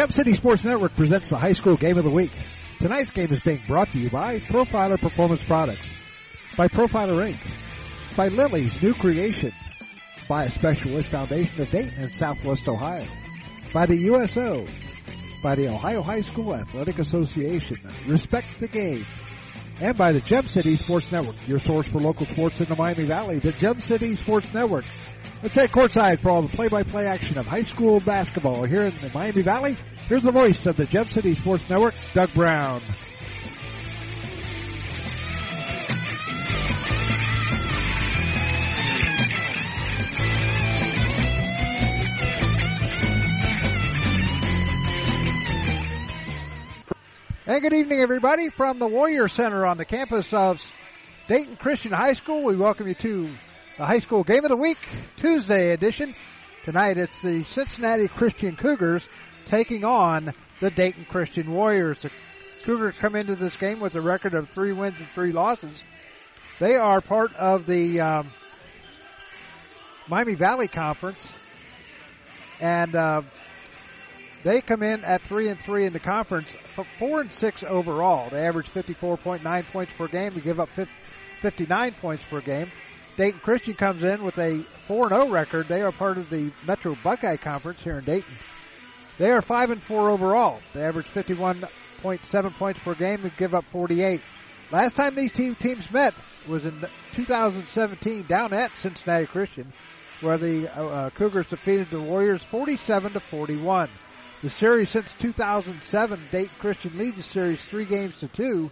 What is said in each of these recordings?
Gem City Sports Network presents the high school game of the week. Tonight's game is being brought to you by Profiler Performance Products, by Profiler Inc., by Lily's New Creation, by a Special Wish Foundation of Dayton and Southwest Ohio, by the USO, by the Ohio High School Athletic Association, Respect the Game, and by the Gem City Sports Network, your source for local sports in the Miami Valley, the Gem City Sports Network. Let's head courtside for all the play-by-play action of high school basketball here in the Miami Valley. Here's the voice of the Gem City Sports Network, Doug Brown. And good evening, everybody, from the Warrior Center on the campus of Dayton Christian High School. We welcome you to the High School Game of the Week, Tuesday edition. Tonight it's the Cincinnati Christian Cougars taking on the Dayton Christian Warriors. The Cougars come into this game with a record of three wins and three losses. They are part of the um, Miami Valley Conference, and uh, they come in at three and three in the conference, four and six overall. They average 54.9 points per game. They give up 59 points per game. Dayton Christian comes in with a 4-0 record. They are part of the Metro Buckeye Conference here in Dayton. They are 5 and 4 overall. They average 51.7 points per game and give up 48. Last time these two teams met was in 2017 down at Cincinnati Christian, where the uh, uh, Cougars defeated the Warriors 47 to 41. The series since 2007, Dayton Christian leads the series three games to two,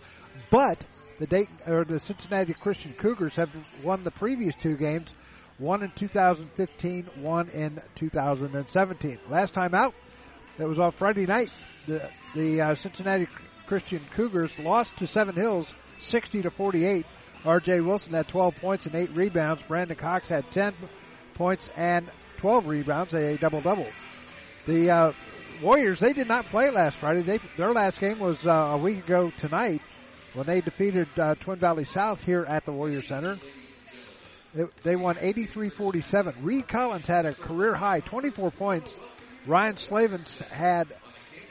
but the Dayton or the Cincinnati Christian Cougars have won the previous two games, one in 2015, one in 2017. Last time out, that was on Friday night. The the uh, Cincinnati Christian Cougars lost to Seven Hills, 60 to 48. R.J. Wilson had 12 points and eight rebounds. Brandon Cox had 10 points and 12 rebounds, a double double. The uh, Warriors they did not play last Friday. They, their last game was uh, a week ago tonight when they defeated uh, Twin Valley South here at the Warrior Center. It, they won 83-47. Reed Collins had a career high 24 points. Ryan Slavens had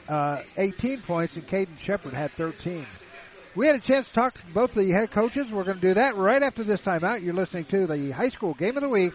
uh, 18 points, and Caden Shepard had 13. We had a chance to talk to both the head coaches. We're going to do that right after this timeout. You're listening to the high school game of the week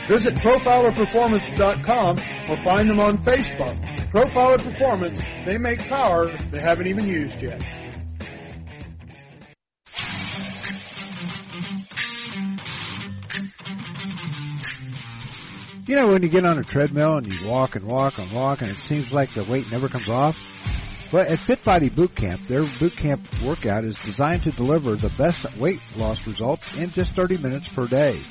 visit profilerperformance.com or find them on Facebook. Profiler Performance, they make power they haven't even used yet. You know when you get on a treadmill and you walk and walk and walk and it seems like the weight never comes off? Well, at Fit Body their boot camp workout is designed to deliver the best weight loss results in just 30 minutes per day.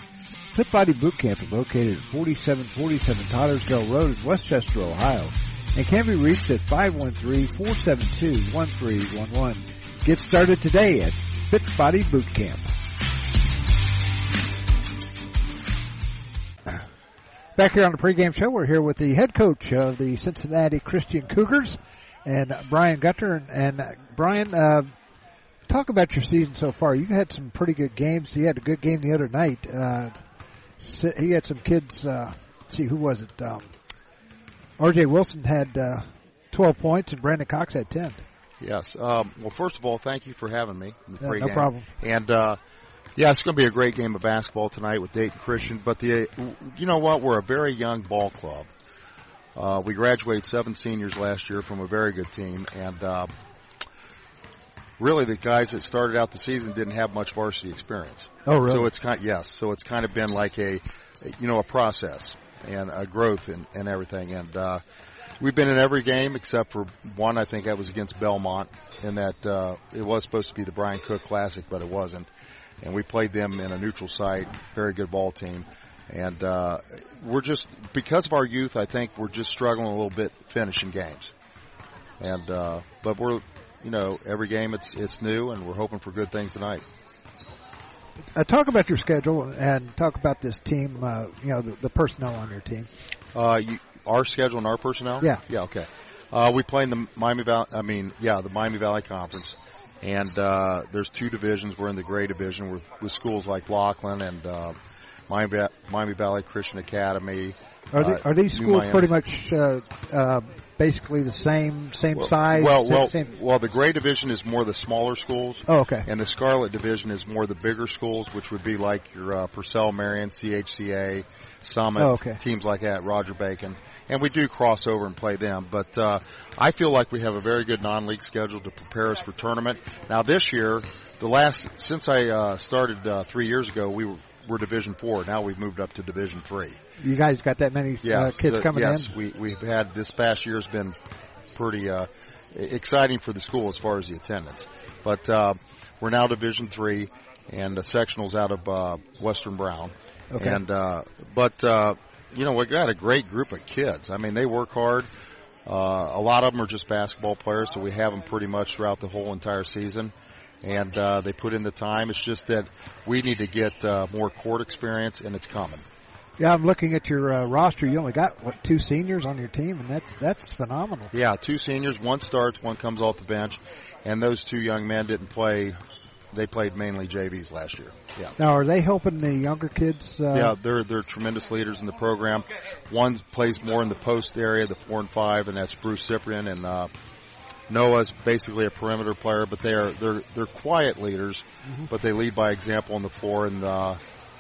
Fit Body Boot Camp is located at 4747 Tylersville Road in Westchester, Ohio, and can be reached at 513-472-1311. Get started today at Fit Body Boot Camp. Back here on the pregame show, we're here with the head coach of the Cincinnati Christian Cougars, and Brian Gunter. And, and Brian, uh, talk about your season so far. You've had some pretty good games. You had a good game the other night. Uh, he had some kids. Uh, see, who was it? Um, R.J. Wilson had uh, 12 points, and Brandon Cox had 10. Yes. Um, well, first of all, thank you for having me. Yeah, no problem. And uh, yeah, it's going to be a great game of basketball tonight with Dayton Christian. But the, you know what? We're a very young ball club. Uh, we graduated seven seniors last year from a very good team, and uh, really the guys that started out the season didn't have much varsity experience. Oh, really? So it's kind yes. So it's kind of been like a, you know, a process and a growth and, and everything. And uh, we've been in every game except for one. I think that was against Belmont, in that uh, it was supposed to be the Brian Cook Classic, but it wasn't. And we played them in a neutral site. Very good ball team. And uh, we're just because of our youth, I think we're just struggling a little bit finishing games. And uh, but we're you know every game it's it's new, and we're hoping for good things tonight. Uh, talk about your schedule and talk about this team. Uh, you know the, the personnel on your team. Uh, you, our schedule and our personnel. Yeah. Yeah. Okay. Uh, we play in the Miami Valley. I mean, yeah, the Miami Valley Conference, and uh, there's two divisions. We're in the Gray Division with, with schools like Lockland and uh, Miami, Miami Valley Christian Academy. Are, the, uh, are these schools pretty much uh, uh, basically the same same Well, size? well, same, well, same- well, the Gray Division is more the smaller schools. oh, okay. And the Scarlet Division is more the bigger schools, which would be like your uh, Purcell, Marian, CHCA, Summit, Oh, okay. teams like that, Roger Bacon. And we do cross over and play them. But uh, I feel like we have a very good non-league schedule to prepare us for tournament. Now this year, the last since I uh, started uh, three years ago, we were, were Division Four. Now we've moved up to Division Three. You guys got that many Yeah, uh, kids so, coming yes, in? we we've had this past year's been pretty uh, exciting for the school as far as the attendance. But uh, we're now Division Three, and the sectionals out of uh, Western Brown. Okay. And uh, but uh, you know we got a great group of kids. I mean they work hard. Uh, a lot of them are just basketball players, so we have them pretty much throughout the whole entire season. And uh, they put in the time. It's just that we need to get uh, more court experience, and it's coming. Yeah, I'm looking at your uh, roster. You only got what two seniors on your team, and that's that's phenomenal. Yeah, two seniors, one starts, one comes off the bench, and those two young men didn't play. They played mainly JVs last year. Yeah. Now, are they helping the younger kids? Uh, Yeah, they're they're tremendous leaders in the program. One plays more in the post area, the four and five, and that's Bruce Cyprian. And uh, Noah's basically a perimeter player, but they are they're they're quiet leaders, but they lead by example on the floor. And uh,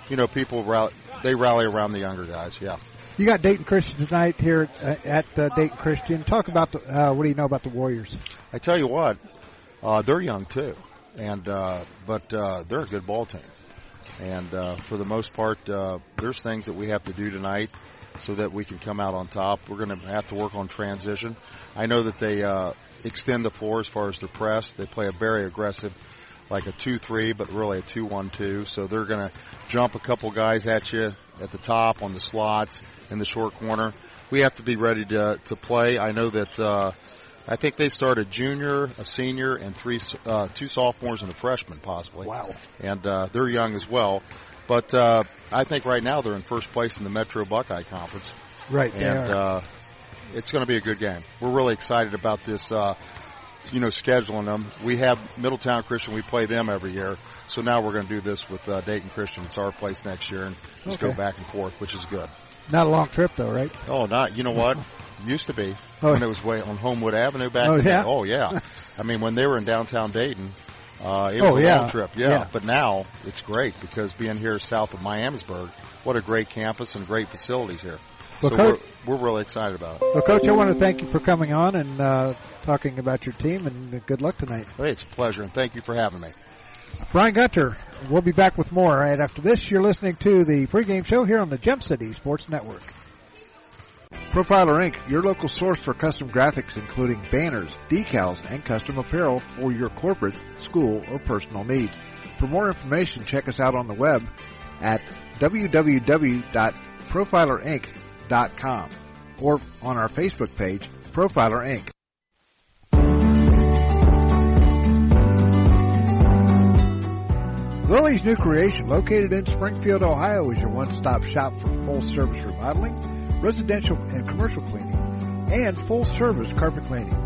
you know, people rally, they rally around the younger guys. Yeah. You got Dayton Christian tonight here at, at uh, Dayton Christian. Talk about the, uh, what do you know about the Warriors? I tell you what, uh, they're young too, and uh, but uh, they're a good ball team. And uh, for the most part, uh, there's things that we have to do tonight so that we can come out on top. We're going to have to work on transition. I know that they uh, extend the floor as far as their press. They play a very aggressive, like a two-three, but really a two-one-two. So they're going to jump a couple guys at you at the top on the slots in the short corner. We have to be ready to to play. I know that. Uh, I think they start a junior, a senior, and three, uh, two sophomores and a freshman possibly. Wow. And uh, they're young as well. But uh, I think right now they're in first place in the Metro Buckeye Conference, Right. and uh, it's going to be a good game. We're really excited about this. Uh, you know, scheduling them. We have Middletown Christian. We play them every year. So now we're going to do this with uh, Dayton Christian. It's our place next year, and just Okay. go back and forth, which is good. Not a long trip though, right? Oh, not you know what? Used to be Oh. when it was way on Homewood Avenue back. Oh, in the- yeah? oh yeah. I mean, when they were in downtown Dayton, uh, it was Oh, a yeah. long trip. Yeah. Yeah. But now it's great because being here south of Miamisburg, what a great campus and great facilities here. Well, so Coach- we're, we're really excited about it. Well, Coach, I want to thank you for coming on and uh, talking about your team, and good luck tonight. Hey, it's a pleasure, and thank you for having me. Brian Gunter, we'll be back with more right after this. You're listening to the pregame show here on the Gem City Sports Network. Profiler Inc., your local source for custom graphics including banners, decals, and custom apparel for your corporate, school, or personal needs. For more information, check us out on the web at www.profilerinc.com or on our Facebook page, Profiler Inc. Lily's New Creation, located in Springfield, Ohio, is your one-stop shop for full-service remodeling, residential and commercial cleaning, and full-service carpet cleaning.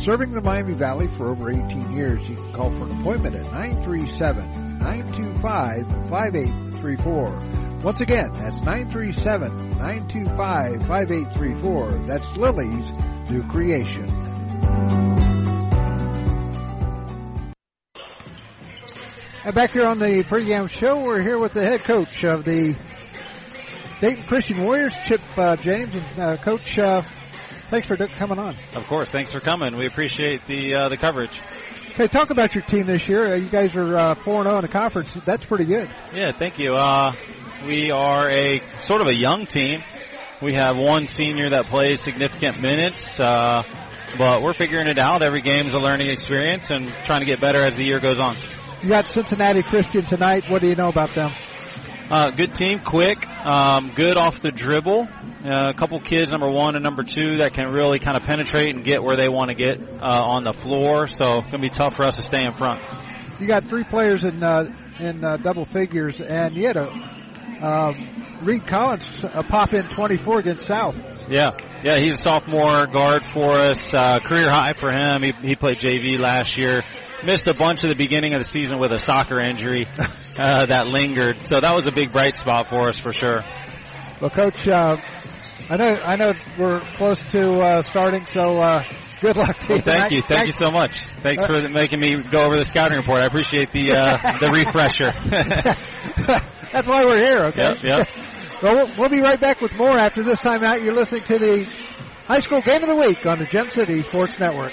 Serving the Miami Valley for over 18 years, you can call for an appointment at 937-925-5834. Once again, that's 937-925-5834. That's Lily's New Creation. And back here on the pregame show, we're here with the head coach of the Dayton Christian Warriors, Chip uh, James. And uh, Coach, uh, thanks for coming on. Of course, thanks for coming. We appreciate the uh, the coverage. Okay, talk about your team this year. Uh, You guys are uh, four and zero in the conference. That's pretty good. Yeah, thank you. Uh, we are a sort of a young team. We have one senior that plays significant minutes, uh, but we're figuring it out. Every game is a learning experience, and trying to get better as the year goes on. You got Cincinnati Christian tonight. What do you know about them? Uh, good team, quick, um, good off the dribble. Uh, a couple kids, number one and number two, that can really kind of penetrate and get where they want to get uh, on the floor. So it's going to be tough for us to stay in front. You got three players in uh, in uh, double figures, and you had a um, Reed Collins uh, pop in 24 against South. Yeah, yeah, he's a sophomore guard for us. Uh, career high for him. He, he played JV last year. Missed a bunch of the beginning of the season with a soccer injury uh, that lingered. So that was a big bright spot for us for sure. Well, Coach, uh, I know I know we're close to uh, starting, so uh, good luck to Well, you. thank you, thank you so much. Thanks for making me go over the scouting report. I appreciate the uh, the refresher. That's why we're here. Okay. Yep, yep. Well, well, we'll be right back with more after this time out. You're listening to the High School Game of the Week on the Gem City Sports Network.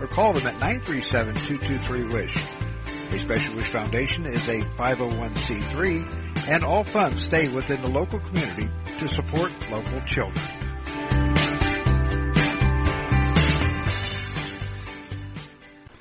or call them at 937-223-WISH. A Special Wish Foundation is a 501c3 and all funds stay within the local community to support local children.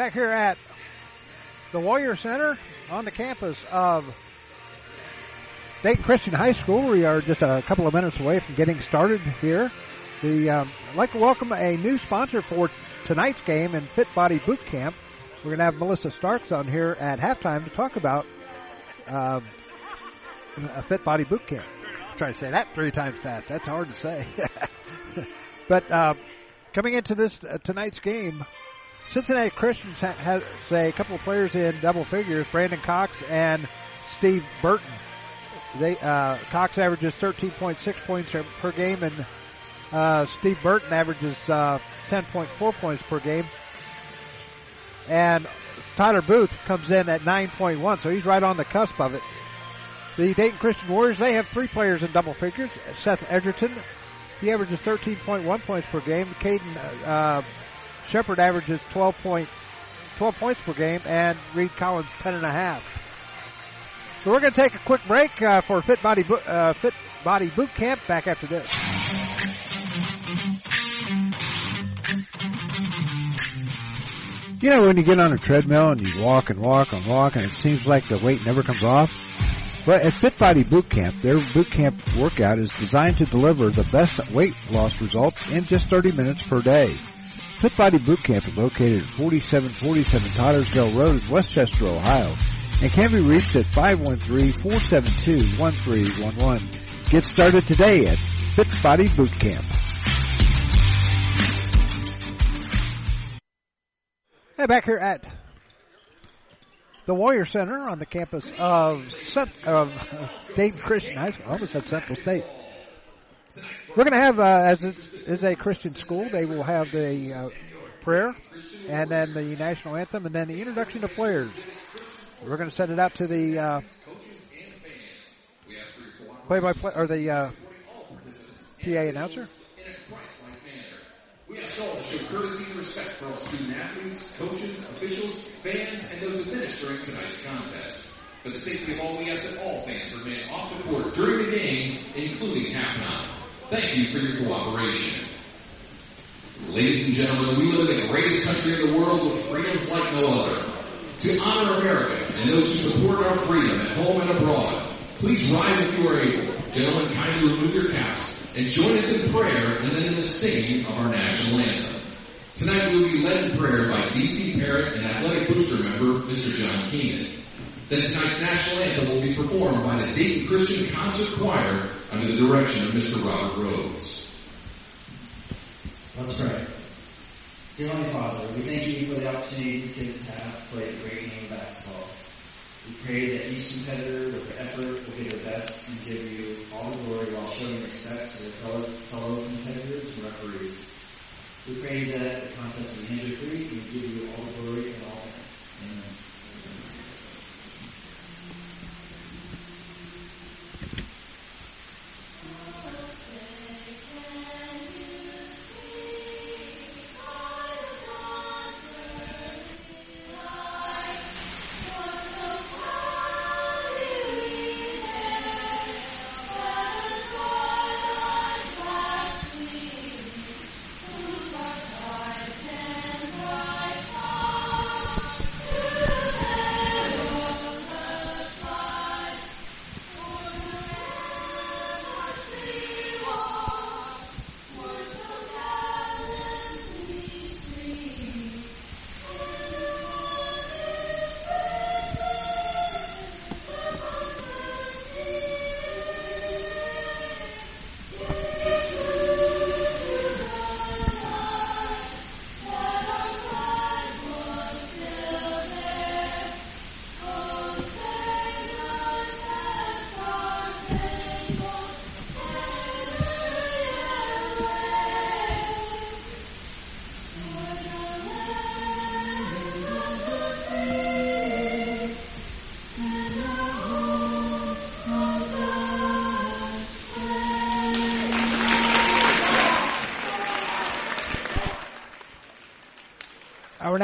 Back here at the Warrior Center on the campus of Dayton Christian High School. We are just a couple of minutes away from getting started here. The um, I'd like to welcome a new sponsor for tonight's game in Fit Body Boot Camp. We're going to have Melissa Starks on here at halftime to talk about um, a Fit Body Boot Camp. Trying to say that three times fast. That's hard to say. but uh, coming into this uh, tonight's game, Cincinnati Christians ha- has a couple of players in double figures, Brandon Cox and Steve Burton. They uh, Cox averages 13.6 points per game, and uh, Steve Burton averages uh, 10.4 points per game. And Tyler Booth comes in at 9.1, so he's right on the cusp of it. The Dayton Christian Warriors, they have three players in double figures. Seth Edgerton, he averages 13.1 points per game. Caden uh, Shepard averages 12 point, 12 points per game, and Reed Collins 10 and a half. So we're going to take a quick break uh, for Fit Body Bo- uh, Fit Body Boot Camp. Back after this. You know when you get on a treadmill and you walk and walk and walk and it seems like the weight never comes off? Well, at Fit Body Boot Camp, their boot camp workout is designed to deliver the best weight loss results in just 30 minutes per day. Fit Body Boot Camp is located at 4747 Tylersville Road in Westchester, Ohio, and can be reached at 513-472-1311. Get started today at Fit Body Boot Camp. Hey, back here at the Warrior Center on the campus of, of Dayton Christian High School. I almost said Central State. We're going to have, uh, as it is a Christian school, they will have the uh, prayer and then the national anthem and then the introduction to players. We're going to send it out to the uh, play-by-play or the uh, PA announcer. We ask all to show courtesy and respect for all student athletes, coaches, officials, fans, and those administering tonight's contest. For the safety of all, we ask that all fans remain off the court during the game, including halftime. Thank you for your cooperation. Ladies and gentlemen, we live in the greatest country in the world with freedoms like no other. To honor America and those who support our freedom at home and abroad, please rise if you are able. Gentlemen, kindly remove your caps and join us in prayer and then in the singing of our national anthem. Tonight we will be led in prayer by DC Parrott and athletic booster member Mr. John Keenan. Then tonight's national anthem will be performed by the Dayton Christian Concert Choir under the direction of Mr. Robert Rhodes. Let's pray. Dear Heavenly Father, we thank you for the opportunity these kids have to play a great game of basketball. We pray that each competitor with effort will give their best and give you all the glory while showing respect to their fellow, fellow competitors and referees. We pray that the contest will be injury free and give you all the glory and all thanks. Amen.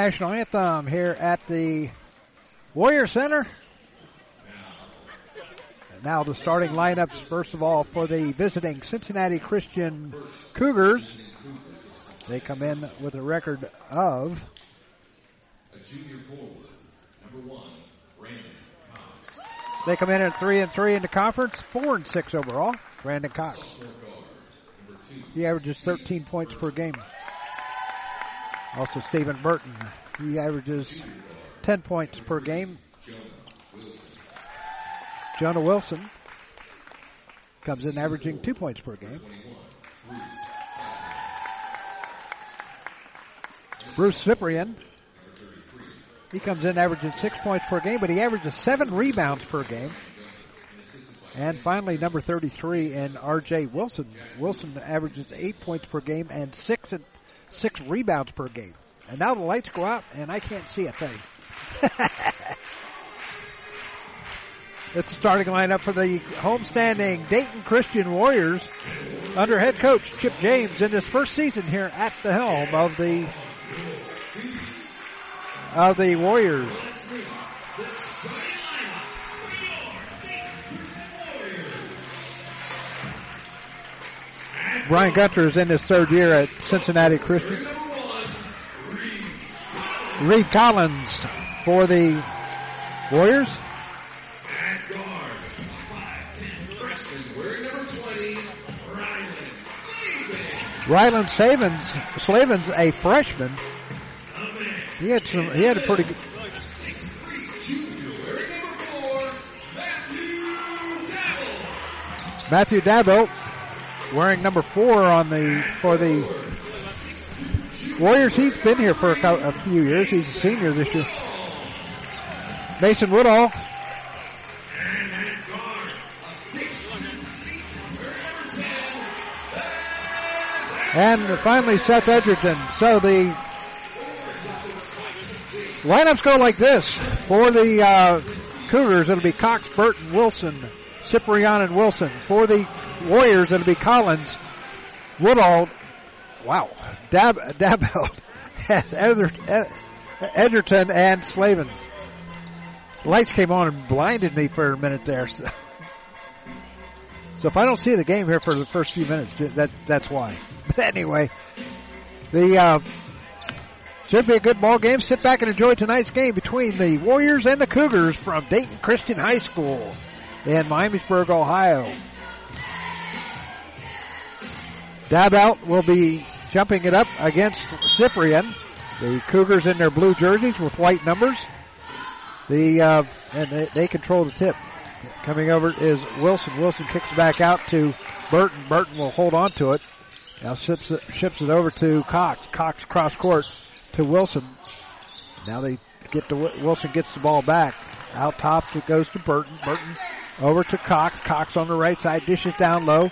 National anthem here at the Warrior Center. And now the starting lineups, first of all, for the visiting Cincinnati Christian Cougars. They come in with a record of A junior forward, number one, Brandon Cox. They come in at three and three in the conference, four and six overall. Brandon Cox. He averages 13 points per game. Also Stephen Burton. He averages 10 points per game. Jonah Wilson comes in averaging two points per game. Bruce Cyprian. He comes in averaging six points per game, but he averages seven rebounds per game. And finally, number 33 in R.J. Wilson. Wilson averages eight points per game and six and six rebounds per game. And now the lights go out, and I can't see a thing. it's the starting lineup for the homestanding Dayton Christian Warriors under head coach Chip James in his first season here at the helm of the of the Warriors. Brian Gunter is in his third year at Cincinnati Christian. Reed Collins for the Warriors. At guard, 5'10 freshman, wearing number 20, Ryland Slavens, a freshman. He had some. He had a pretty good. Junior, wearing number 4, Matthew Dabble. Matthew Dabo wearing number four on the for the Warriors. He's been here for a, few years. He's a senior this year. Mason Woodall And at guard, a 6'1 senior, wearing number 10, and finally Seth Edgerton. So the lineups go like this for the uh, Cougars. It'll be Cox, Burton, Wilson, Cyprian, and Wilson. For the Warriors, it'll be Collins, Woodall. Wow, Dab Dabel, Eder- Edgerton, and Slavens. Lights came on and blinded me for a minute there. So. So if I don't see the game here for the first few minutes, that that's why. But anyway, the uh, should be a good ball game. Sit back and enjoy tonight's game between the Warriors and the Cougars from Dayton Christian High School in Miamisburg, Ohio. Dab out will be jumping it up against Cyprian. The Cougars in their blue jerseys with white numbers. The uh, and they, they control the tip. Coming over is Wilson. Wilson kicks it back out to Burton. Burton will hold on to it. Now ships it, ships it over to Cox. Cox cross court to Wilson. Now they get the Wilson gets the ball back. Out top it goes to Burton. Burton over to Cox. Cox on the right side dishes down low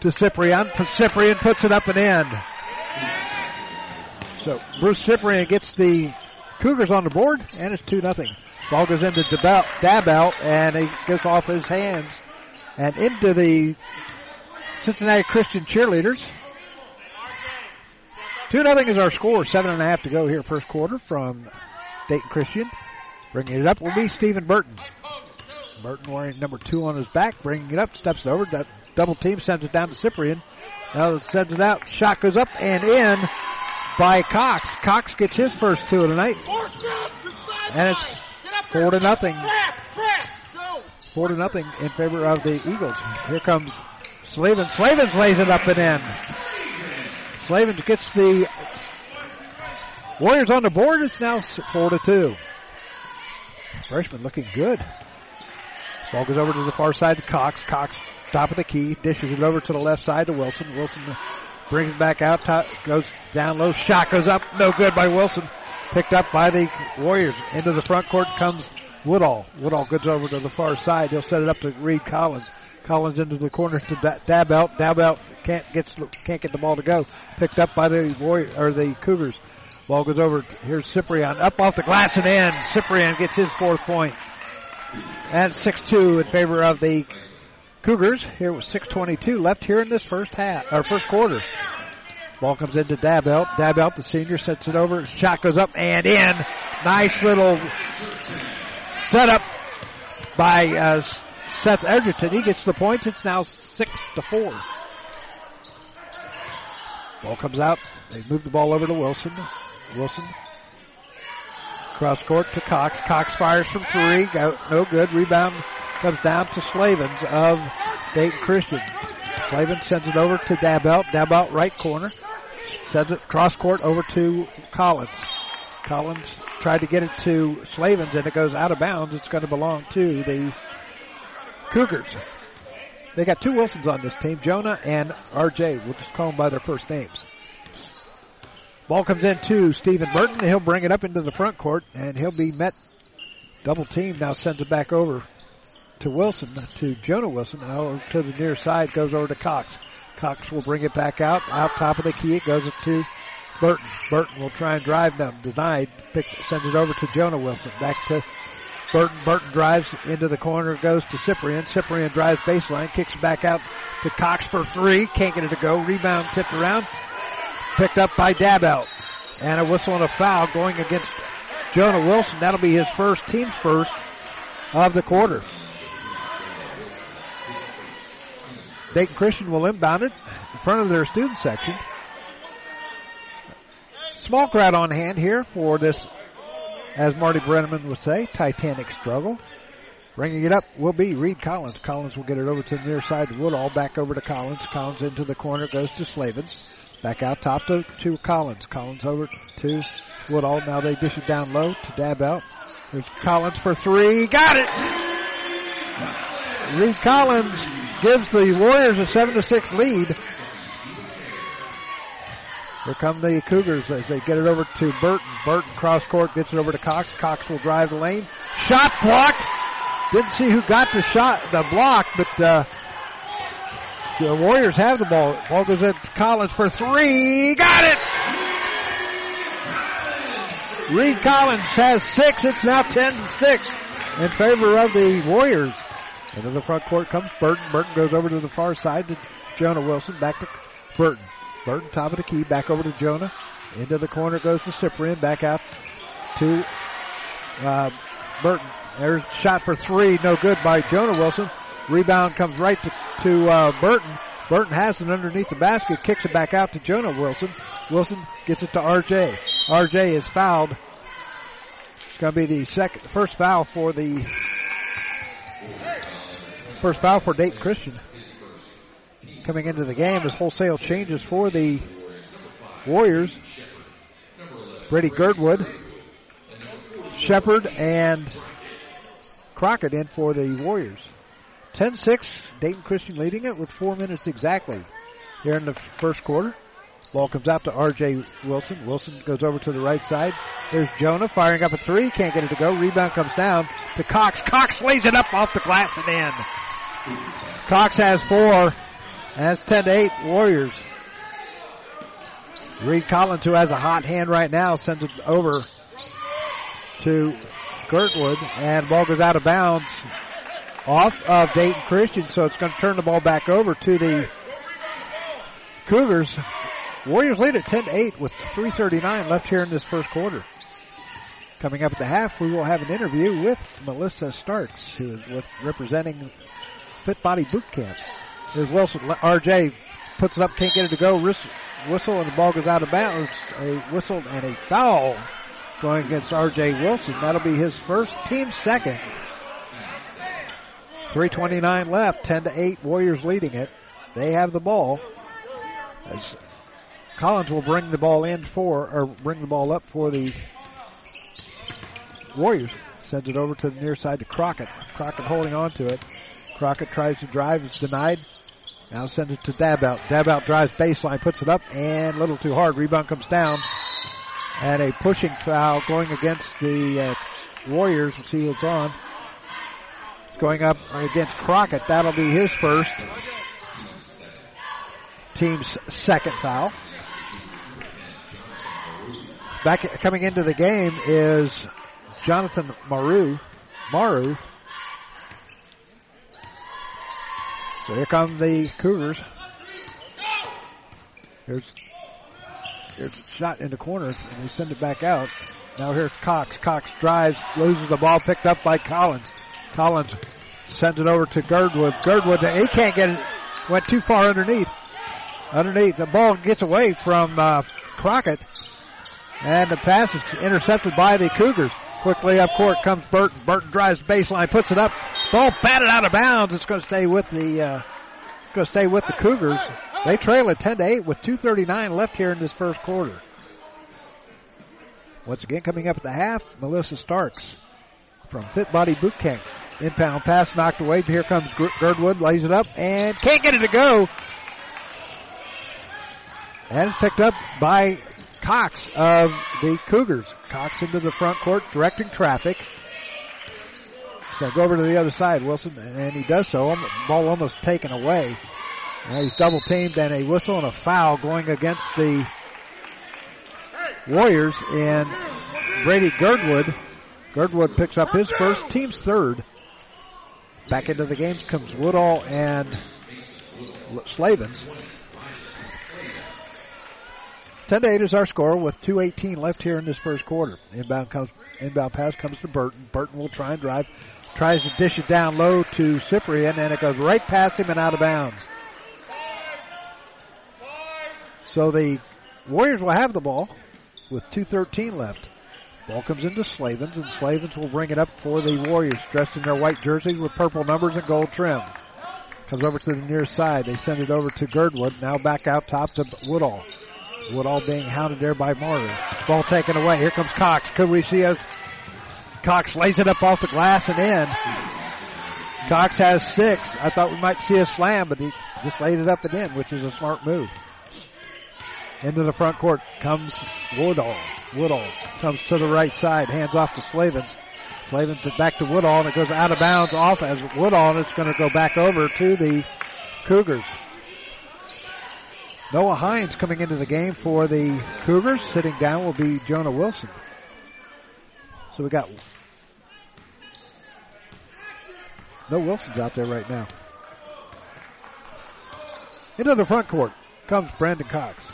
to Cyprian. Cyprian puts it up and in. So Bruce Cyprian gets the Cougars on the board, and it's two nothing. Ball goes into Dabelt, and he gets off his hands and into the Cincinnati Christian cheerleaders. Two nothing is our score. Seven and a half to go here, first quarter from Dayton Christian. Bringing it up will be Stephen Burton. Burton wearing number two on his back, bringing it up, steps over, that double team, sends it down to Cyprian. Now sends it out, shot goes up and in by Cox. Cox gets his first two of the night. And it's four to nothing. Four to nothing in favor of the Eagles. Here comes Slavin. Slavin lays it up and in. Slavin gets the Warriors on the board. It's now four to two. Freshman looking good. Ball goes over to the far side to Cox. Cox top of the key, dishes it over to the left side to Wilson. Wilson brings it back out, top, goes down low, shot goes up, no good by Wilson. Picked up by the Warriors. Into the front court comes Woodall. Woodall goes over to the far side. He'll set it up to Reed Collins. Collins into the corner to Dabelt. Dabelt can't get can't get the ball to go. Picked up by the Warrior or the Cougars. Ball goes over. Here's Cyprian up off the glass and in. Cyprian gets his fourth point. And 6-2 in favor of the Cougars. Here was 6:22 left here in this first half or first quarter. Ball comes into Dabelt. Dabelt, the senior, sets it over. Shot goes up and in. Nice little setup by uh, Seth Edgerton. He gets the points. It's now six to four. Ball comes out. They move the ball over to Wilson. Wilson. Cross court to Cox. Cox fires from three. No good. Rebound comes down to Slavens of Dayton Christian. Slavens sends it over to Dabelt. Dabelt right corner. Sends it cross court over to Collins. Collins tried to get it to Slavens and it goes out of bounds. It's going to belong to the Cougars. They got two Wilsons on this team, Jonah and RJ. We'll just call them by their first names. Ball comes in to Stephen Burton. He'll bring it up into the front court and he'll be met double team. Now sends it back over to Wilson, to Jonah Wilson. Now to the near side goes over to Cox. Cox will bring it back out. Out top of the key, it goes to Burton. Burton will try and drive them. Denied. Pick, sends it over to Jonah Wilson. Back to Burton. Burton drives into the corner, goes to Cyprian. Cyprian drives baseline, kicks it back out to Cox for three. Can't get it to go. Rebound tipped around. Picked up by Dabelt. And a whistle and a foul going against Jonah Wilson. That'll be his first, team's first of the quarter. Dayton Christian will inbound it in front of their student section. Small crowd on hand here for this, as Marty Brennaman would say, Titanic struggle. Bringing it up will be Reed Collins. Collins will get it over to the near side of Woodall. Back over to Collins. Collins into the corner goes to Slavens. Back out top to, to Collins. Collins over to Woodall. Now they dish it down low to dab out. There's Collins for three. Got it! Reed Collins gives the Warriors a 7 to 6 lead. Here come the Cougars as they get it over to Burton. Burton cross court gets it over to Cox. Cox will drive the lane. Shot blocked. Didn't see who got the shot, the block, but uh, the Warriors have the ball. Ball goes in to Collins for three. Got it. Reed Collins has six. It's now 10 to 6 in favor of the Warriors. Into the front court comes Burton. Burton goes over to the far side to Jonah Wilson. Back to Burton. Burton top of the key. Back over to Jonah. Into the corner goes to Cyprian. Back out to uh, Burton. There's shot for three. No good by Jonah Wilson. Rebound comes right to, to uh, Burton. Burton has it underneath the basket. Kicks it back out to Jonah Wilson. Wilson gets it to RJ. RJ is fouled. It's going to be the second, first foul for the First foul for Dayton Christian. Coming into the game as wholesale changes for the Warriors. Brady Girdwood, Shepard, and Crockett in for the Warriors. 10-6, Dayton Christian leading it with four minutes exactly here in the first quarter. Ball comes out to R.J. Wilson. Wilson goes over to the right side. There's Jonah firing up a three. Can't get it to go. Rebound comes down to Cox. Cox lays it up off the glass and in. Cox has four. That's 10 to 8 Warriors. Reed Collins, who has a hot hand right now, sends it over to Girdwood, and ball goes out of bounds off of Dayton Christian, so it's going to turn the ball back over to the Cougars. Warriors lead at 10 to 8 with 3.39 left here in this first quarter. Coming up at the half, we will have an interview with Melissa Starks, who is with representing Fit Body Boot Camp. There's Wilson, RJ puts it up, can't get it to go. Whistle and the ball goes out of bounds. A whistle and a foul going against RJ Wilson. That'll be his first team second. 329 left, 10 to 8, Warriors leading it. They have the ball. As Collins will bring the ball in for, or bring the ball up for the Warriors. Sends it over to the near side to Crockett. Crockett holding on to it. Crockett tries to drive, it's denied. Now sends it to Dabout. Dabout drives baseline, puts it up, and a little too hard. Rebound comes down. And a pushing foul going against the uh, Warriors. We'll see what's on. Going up against Crockett. That'll be his first. Team's second foul. Back coming into the game is Jonathan Maru. Maru. So here come the Cougars. Here's here's a shot in the corner, and they send it back out. Now here's Cox. Cox drives, loses the ball, picked up by Collins. Collins sends it over to Girdwood. Girdwood, he can't get it. Went too far underneath. Underneath, the ball gets away from uh, Crockett, and the pass is intercepted by the Cougars. Quickly up court comes Burton. Burton drives baseline, puts it up. Ball batted out of bounds. It's going to stay with the. Uh, it's going to stay with the Cougars. They trail at 10 to 8 with 2:39 left here in this first quarter. Once again, coming up at the half, Melissa Starks from Fit Body Boot Camp. Inbound pass knocked away. Here comes Girdwood, lays it up, and can't get it to go. And it's picked up by Cox of the Cougars. Cox into the front court, directing traffic. So go over to the other side, Wilson, and he does so. Ball almost taken away. He's double teamed and a whistle and a foul going against the Warriors and Brady Girdwood. Girdwood picks up his first, team's third. Back into the game comes Woodall and Slavens. 10 to 8 is our score with 2.18 left here in this first quarter. Inbound comes, inbound pass comes to Burton. Burton will try and drive, tries to dish it down low to Cyprian, and it goes right past him and out of bounds. So the Warriors will have the ball with 2.13 left. Ball comes into Slavens, and Slavens will bring it up for the Warriors, dressed in their white jerseys with purple numbers and gold trim. Comes over to the near side. They send it over to Girdwood. Now back out top to Woodall. Woodall being hounded there by Martin. Ball taken away. Here comes Cox. Could we see us? Cox lays it up off the glass and in. Cox has six. I thought we might see a slam, but he just laid it up and in, which is a smart move. Into the front court comes Woodall. Woodall comes to the right side, hands off to Slavens. Slavens back to Woodall, and it goes out of bounds off as Woodall, and it's going to go back over to the Cougars. Noah Hines coming into the game for the Cougars. Sitting down will be Jonah Wilson. So we got no Wilson's out there right now. Into the front court comes Brandon Cox.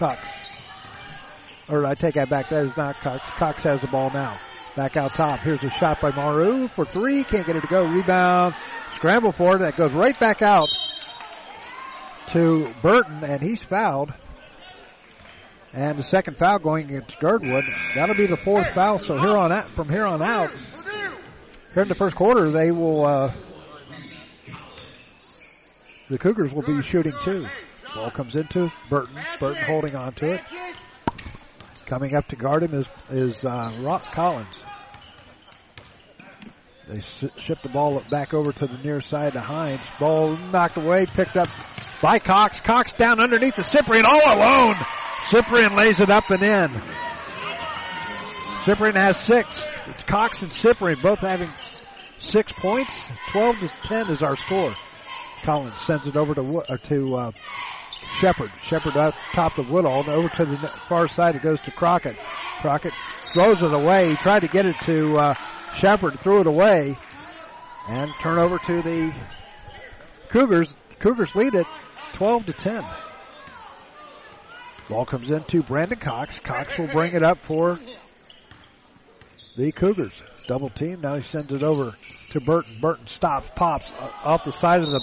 Cox. Or I take that back. That is not Cox. Cox has the ball now. Back out top. Here's a shot by Maru for three. Can't get it to go. Rebound. Scramble for it. That goes right back out to Burton, and he's fouled. And the second foul going against Girdwood. That'll be the fourth foul. So here on out, from here on out, here in the first quarter, they will. Uh, the Cougars will be shooting two. Ball comes into Burton. Burton holding on to it. Coming up to guard him is is uh, Rock Collins. They ship the ball back over to the near side to Hines. Ball knocked away, picked up by Cox. Cox down underneath the Cyprian all alone. Cyprian lays it up and in. Cyprian has six. It's Cox and Cyprian both having six points. 12 to 10 is our score. Collins sends it over to uh, to uh, Shepard. Shepard up top of Woodall and over to the far side. It goes to Crockett. Crockett throws it away. He tried to get it to uh, Shepard, threw it away, and turnover to the Cougars. Cougars lead it 12 to 10. Ball comes into Brendan Cox. Cox will bring it up for the Cougars. Double team. Now he sends it over to Burton. Burton stops, pops off the side of the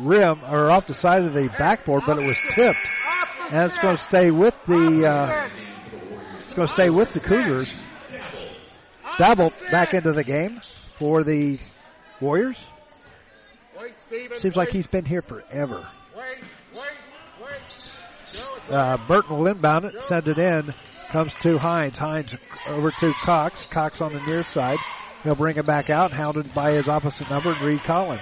rim or off the side of the backboard, but it was tipped, and it's going to stay with the. Uh, it's going to stay with the Cougars. Double back into the game for the Warriors. Seems like he's been here forever. Uh, Burton will inbound it, send it in. Comes to Hines. Hines over to Cox. Cox on the near side. He'll bring it back out, hounded by his opposite number, Reed Collins.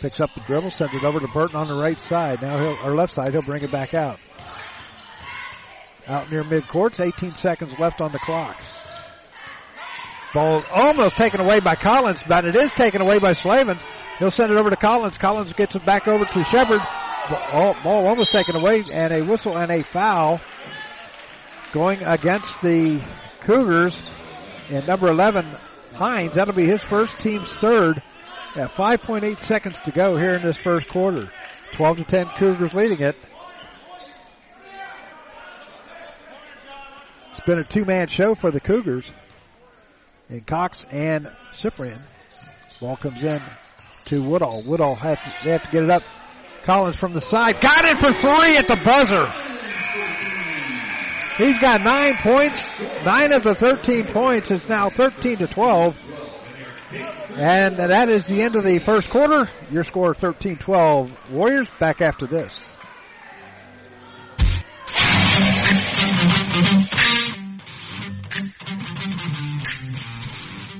Picks up the dribble, sends it over to Burton on the right side. Now he'll, or left side, he'll bring it back out. Out near midcourt, 18 seconds left on the clock. Ball almost taken away by Collins, but it is taken away by Slavens. He'll send it over to Collins. Collins gets it back over to Shepard. Ball, ball almost taken away, and a whistle and a foul going against the Cougars. And number 11, Hines, that'll be his first, team's third. At 5.8 seconds to go here in this first quarter. 12 to 10 Cougars leading it. It's been a two-man show for the Cougars. And Cox and Cyprian. Ball comes in to Woodall. Woodall have to, they have to get it up. Collins from the side. Got it for three at the buzzer. He's got nine points. Nine of the 13 points. It's now 13 to 12. And that is the end of the first quarter. Your score 13-12. Warriors back after this.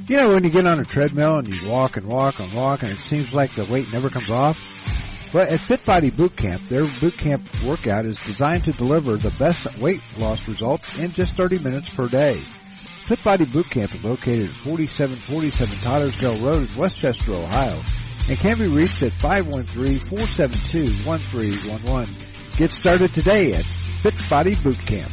You know when you get on a treadmill and you walk and walk and walk and it seems like the weight never comes off? Well, at Fit Body Boot Camp, their boot camp workout is designed to deliver the best weight loss results in just 30 minutes per day. Fit Body Boot Camp is located at 4747 Tylersville Road in Westchester, Ohio, and can be reached at 513-472-1311. Get started today at Fit Body Boot Camp.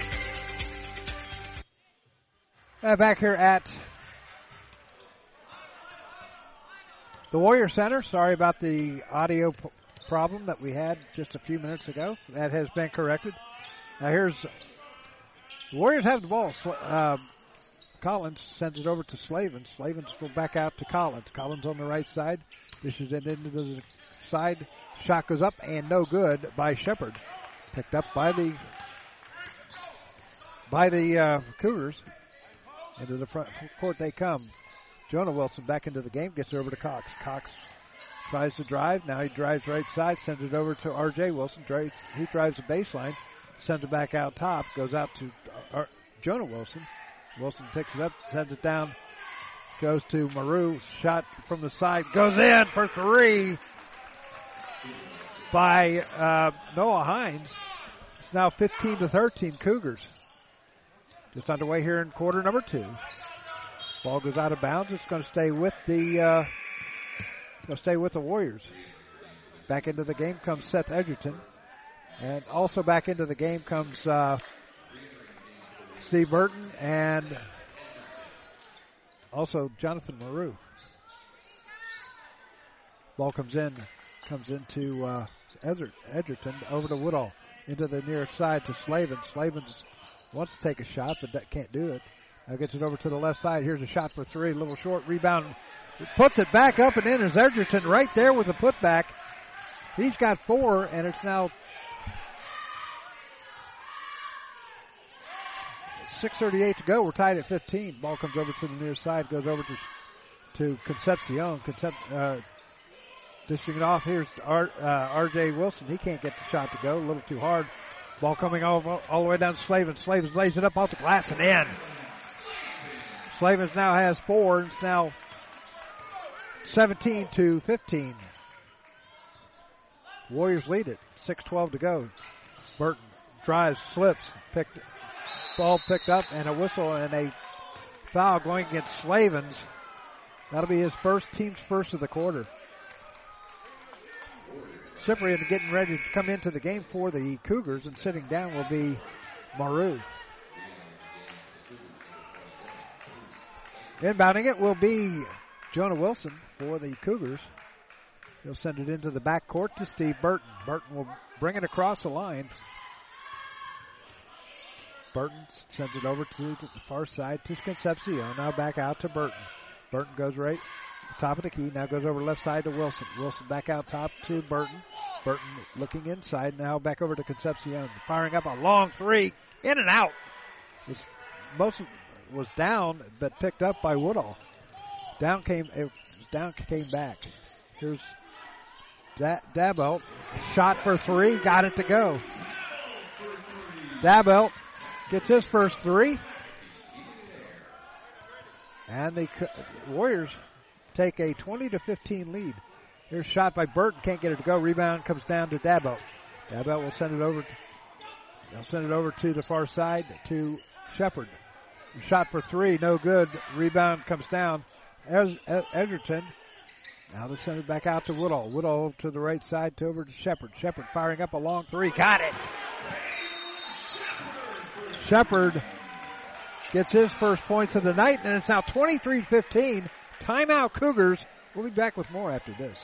Uh, back here at the Warrior Center. Sorry about the audio p- problem that we had just a few minutes ago. That has been corrected. Now here's the Warriors have the ball. Uh, Collins sends it over to Slavin. Slavens will back out to Collins. Collins on the right side. This Dishes it into the side. Shot goes up and no good by Shepard. Picked up by the by the uh, Cougars. Into the front court they come. Jonah Wilson back into the game, gets it over to Cox. Cox tries to drive. Now he drives right side, sends it over to R.J. Wilson. He drives the baseline, sends it back out top, goes out to uh, Jonah Wilson. Wilson picks it up, sends it down, goes to Maru. Shot from the side, goes in for three by uh, Noah Hines. It's now 15 to 13 Cougars. Just underway here in quarter number two. Ball goes out of bounds. It's going to stay with the uh, going to stay with the Warriors. Back into the game comes Seth Edgerton, and also back into the game comes uh, Steve Burton and also Jonathan Maru. Ball comes in, comes into uh, Edgerton over to Woodall into the near side to Slavens. Slavens wants to take a shot, but can't do it. Now gets it over to the left side. Here's a shot for three. Little short rebound. Puts it back up and in. Is Edgerton right there with a putback. He's got four, and it's now 6.38 to go. We're tied at 15. Ball comes over to the near side, goes over to to Concepcion. Concep, uh, dishing it off. Here's R, uh, R.J. Wilson. He can't get the shot to go. A little too hard. Ball coming over all the way down to Slavens. Slavens lays it up off the glass and in. Slavens now has four. It's now 17 to 15. Warriors lead it. 6-12 to go. Burton drives, slips, picked, ball picked up, and a whistle and a foul going against Slavens. That'll be his first, team's first of the quarter. Cyprian getting ready to come into the game for the Cougars, and sitting down will be Maru. Inbounding it will be Jonah Wilson for the Cougars. He'll send it into the back court to Steve Burton. Burton will bring it across the line. Burton sends it over to the far side to Concepcion. Now back out to Burton. Burton goes right top of the key. Now goes over left side to Wilson. Wilson back out top to Burton. Burton looking inside. Now back over to Concepcion. Firing up a long three. In and out. Was most was down, but picked up by Woodall. Down came down came back. Here's that Dabelt shot for three, got it to go. Dabelt gets his first three. And the Warriors take a 20 to 15 lead. Here's shot by Burton, can't get it to go. Rebound comes down to Dabelt. Dabelt will send it over. To, they'll send it over to the far side to Shepard. Shot for three, no good. Rebound comes down. Edgerton. Now they send it back out to Woodall. Woodall to the right side to over to Shepard. Shepard firing up a long three. Got it. Shepard gets his first points of the night, and it's now 23-15. Timeout Cougars. We'll be back with more after this.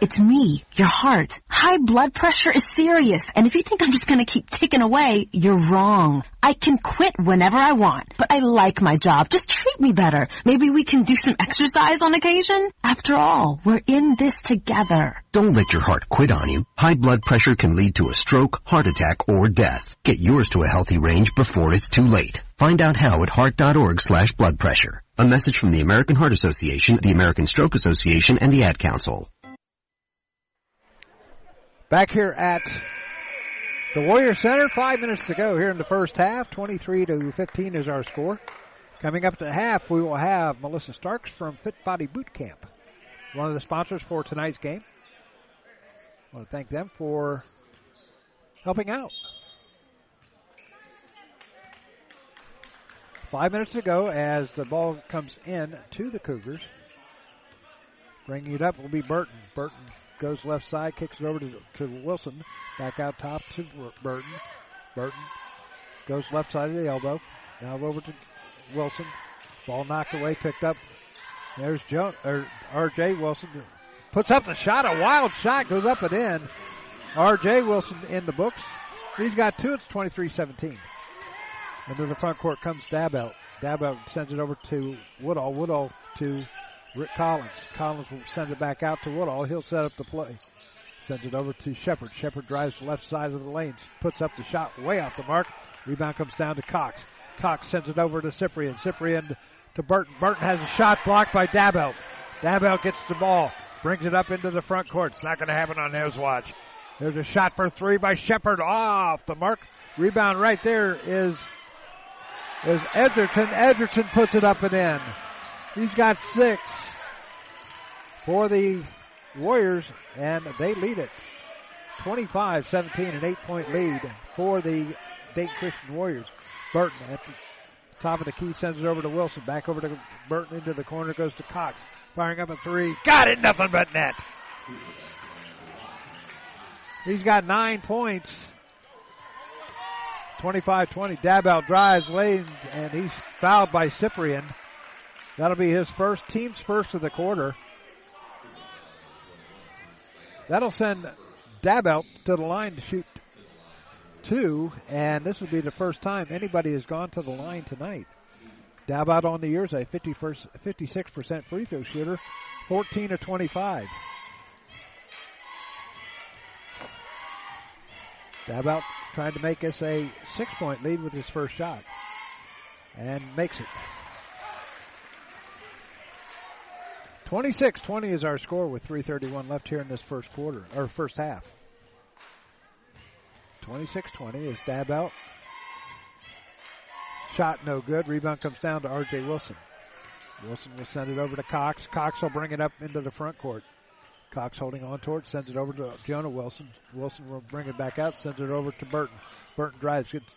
It's me, your heart. High blood pressure is serious, and if you think I'm just gonna keep ticking away, you're wrong. I can quit whenever I want, but I like my job. Just treat me better. Maybe we can do some exercise on occasion? After all, we're in this together. Don't let your heart quit on you. High blood pressure can lead to a stroke, heart attack, or death. Get yours to a healthy range before it's too late. Find out how at heart.org slash blood pressure. A message from the American Heart Association, the American Stroke Association, and the Ad Council. Back here at the Warrior Center, five minutes to go here in the first half. 23 to 15 is our score. Coming up to half, we will have Melissa Starks from Fit Body Boot Camp, one of the sponsors for tonight's game. I want to thank them for helping out. Five minutes to go as the ball comes in to the Cougars. Bringing it up will be Burton. Burton goes left side, kicks it over to, to Wilson. Back out top to Burton. Burton goes left side of the elbow. Now over to Wilson. Ball knocked away, picked up. There's Joe, or R.J. Wilson. Puts up the shot, a wild shot, goes up and in. R.J. Wilson in the books. He's got two, it's 23-17. Into the front court comes Dabelt. Dabelt sends it over to Woodall. Woodall to Rick Collins. Collins will send it back out to Woodall. He'll set up the play. Sends it over to Shepard. Shepard drives the left side of the lane. Puts up the shot way off the mark. Rebound comes down to Cox. Cox sends it over to Cyprian. Cyprian to Burton. Burton has a shot blocked by Dabelt. Dabelt gets the ball. Brings it up into the front court. It's not going to happen on his watch. There's a shot for three by Shepard off the mark. Rebound right there is is Edgerton. Edgerton puts it up and in. He's got six for the Warriors, and they lead it 25-17, an eight-point lead for the Dayton Christian Warriors. Burton at the top of the key sends it over to Wilson. Back over to Burton into the corner goes to Cox. Firing up a three. Got it, nothing but net. He's got nine points. 25-20. Dabelt drives lane and he's fouled by Cyprian. That'll be his first, team's first of the quarter. That'll send Dabelt to the line to shoot two, and this will be the first time anybody has gone to the line tonight. Dabelt on the year is a 56% free throw shooter, 14 to 25. Dabelt trying to make us a six point lead with his first shot. And makes it. 26 20 is our score with 3.31 left here in this first quarter, or first half. 26 20 is Dabelt. Shot no good. Rebound comes down to RJ Wilson. Wilson will send it over to Cox. Cox will bring it up into the front court. Cox holding on to it, sends it over to Jonah Wilson. Wilson will bring it back out, sends it over to Burton. Burton drives, gets,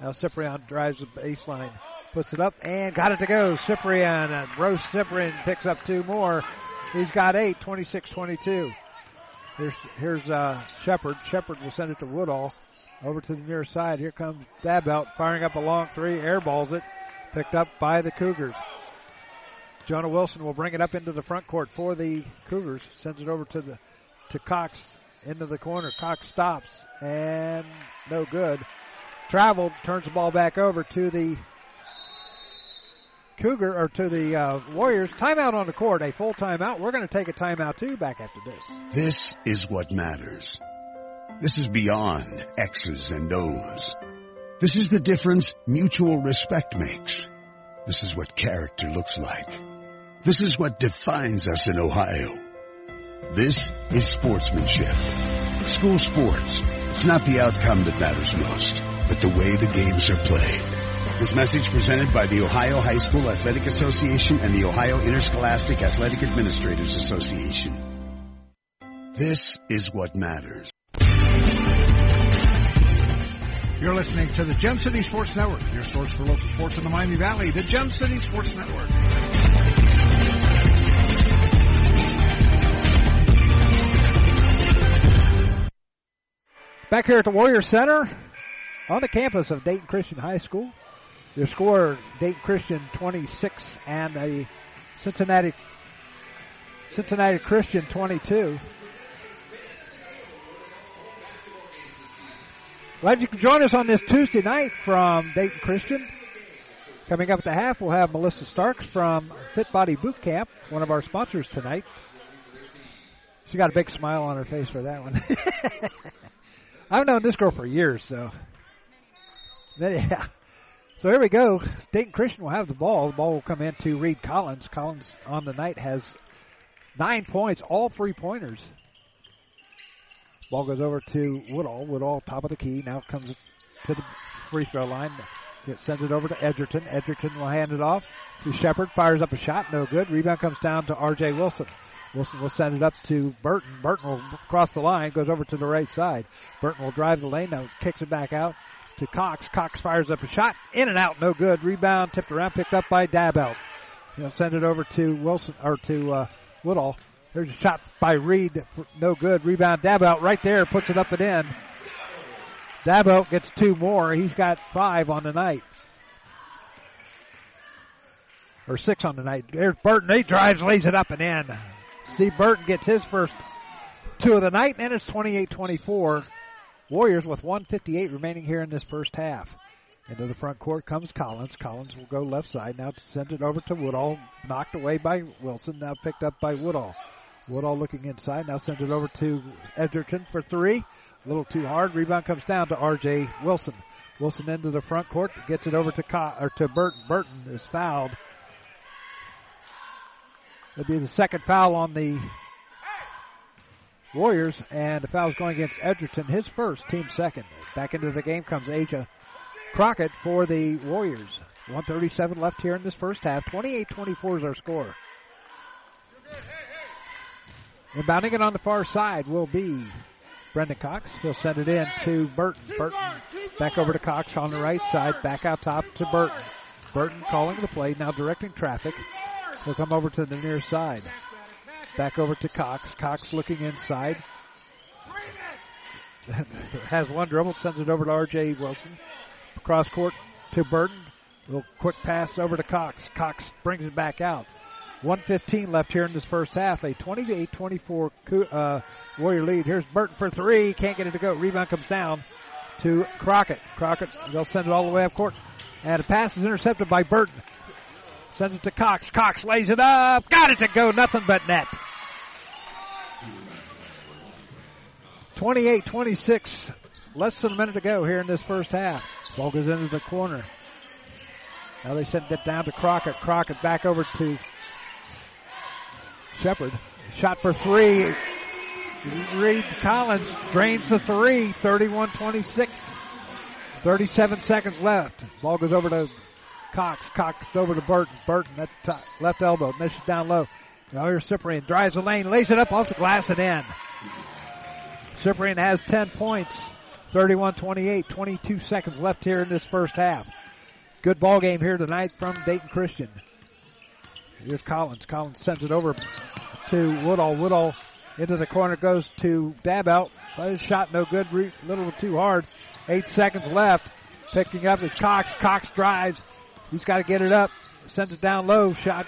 now Cyprian drives the baseline, puts it up, and got it to go. Cyprian, and Rose Cyprian picks up two more. He's got eight, 26-22. Here's, here's, uh, Shepard. Shepard will send it to Woodall. Over to the near side. Here comes Dabelt firing up a long three, airballs it, picked up by the Cougars. Jonah Wilson will bring it up into the front court for the Cougars. Sends it over to the to Cox into the corner. Cox stops and no good. Traveled, turns the ball back over to the Cougar or to the uh, Warriors. Timeout on the court, a full timeout. We're going to take a timeout too. Back after this. This is what matters. This is beyond X's and O's. This is the difference mutual respect makes. This is what character looks like. This is what defines us in Ohio. This is sportsmanship. School sports. It's not the outcome that matters most, but the way the games are played. This message presented by the Ohio High School Athletic Association and the Ohio Interscholastic Athletic Administrators Association. This is what matters. You're listening to the Gem City Sports Network, your source for local sports in the Miami Valley, the Gem City Sports Network. Back here at the Warrior Center on the campus of Dayton Christian High School. Your score, Dayton Christian 26 and a Cincinnati Cincinnati Christian 22. Glad you can join us on this Tuesday night from Dayton Christian. Coming up at the half, we'll have Melissa Starks from Fit Body Boot Camp, one of our sponsors tonight. She got a big smile on her face for that one. I've known this girl for years, so. Yeah. So here we go. Dayton Christian will have the ball. The ball will come in to Reed Collins. Collins on the night has nine points, all three pointers. Ball goes over to Woodall. Woodall, top of the key. Now comes to the free throw line. It sends it over to Edgerton. Edgerton will hand it off to Shepard. Fires up a shot. No good. Rebound comes down to R.J. Wilson. Wilson will send it up to Burton. Burton will cross the line. Goes over to the right side. Burton will drive the lane. Now kicks it back out to Cox. Cox fires up a shot. In and out. No good. Rebound tipped around. Picked up by Dabelt. He'll send it over to Wilson or to uh, Woodall. There's a shot by Reed. No good. Rebound. Dabelt right there. Puts it up and in. Dabelt gets two more. He's got five on the night. Or six on the night. There's Burton. He drives, lays it up and in. Steve Burton gets his first two of the night, and it's 28-24. Warriors with 158 remaining here in this first half. Into the front court comes Collins. Collins will go left side. Now sends it over to Woodall. Knocked away by Wilson. Now picked up by Woodall. Woodall looking inside. Now sends it over to Edgerton for three. A little too hard. Rebound comes down to R.J. Wilson. Wilson into the front court. Gets it over to Co- or to Burton. Burton is fouled. It'll be the second foul on the Warriors, and the foul's going against Edgerton, his first, team second. Back into the game comes Asia Crockett for the Warriors. 137 left here in this first half. 28-24 is our score. Inbounding it on the far side will be Brendan Cox. He'll send it in to Burton. Burton back over to Cox on the right side. Back out top to Burton. Burton calling the play, now directing traffic. He'll come over to the near side. Back over to Cox. Cox looking inside. Has one dribble, sends it over to R.J. Wilson. Cross court to Burton. Little quick pass over to Cox. Cox brings it back out. 115 left here in this first half. A 28-24 uh, Warrior lead. Here's Burton for three. Can't get it to go. Rebound comes down to Crockett. Crockett, they'll send it all the way up court. And the pass is intercepted by Burton. Sends it to Cox. Cox lays it up. Got it to go. Nothing but net. 28-26. Less than a minute to go here in this first half. Ball goes into the corner. Now they send it down to Crockett. Crockett back over to Shepard. Shot for three. Reed Collins drains the three. 31-26. 37 seconds left. Ball goes over to Cox. Cox over to Burton. Burton at top, left elbow. Misses down low. Now here's Cyprian. Drives the lane. Lays it up off the glass and in. Cyprian has 10 points. 31-28. 22 seconds left here in this first half. Good ball game here tonight from Dayton Christian. Here's Collins. Collins sends it over to Woodall. Woodall into the corner goes to Dabelt. His shot no good. A little too hard. Eight seconds left. Picking up is Cox. Cox drives. He's got to get it up. Sends it down low. Shot.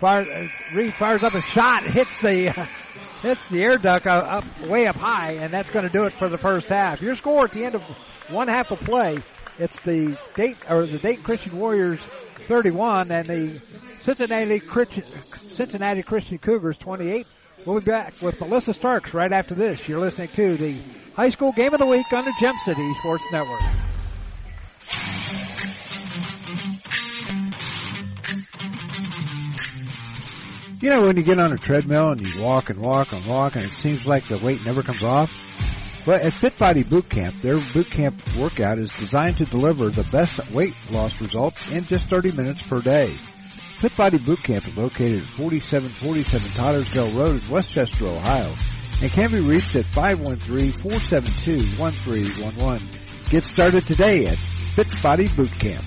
Fire, uh, Reed fires up a shot. Hits the hits the air duct up way up high, and that's going to do it for the first half. Your score at the end of one half of play. It's the date or the Dayton Christian Warriors 31 and the Cincinnati Christian, Cincinnati Christian Cougars 28. We'll be back with Melissa Starks right after this. You're listening to the High School Game of the Week on the Gem City Sports Network. You know when you get on a treadmill and you walk and walk and walk and it seems like the weight never comes off? Well, at Fit Body Boot Camp, their boot camp workout is designed to deliver the best weight loss results in just 30 minutes per day. Fit Body Boot Camp is located at 4747 Tylersville Road in Westchester, Ohio, and can be reached at 513-472-1311. Get started today at Fit Body Boot Camp.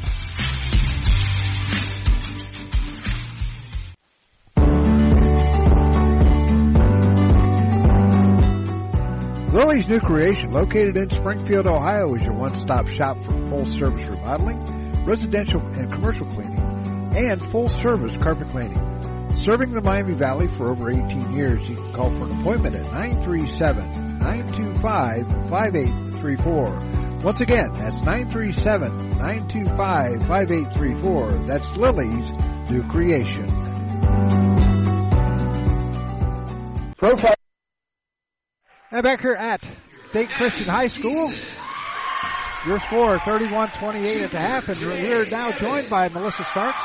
Lily's New Creation, located in Springfield, Ohio, is your one-stop shop for full-service remodeling, residential and commercial cleaning, and full-service carpet cleaning. Serving the Miami Valley for over 18 years, you can call for an appointment at 937-925-5834. Once again, that's 937-925-5834. That's Lily's New Creation. Profile. And back here at State Christian High School, your score 31-28 at the half, and we're now joined by Melissa Starks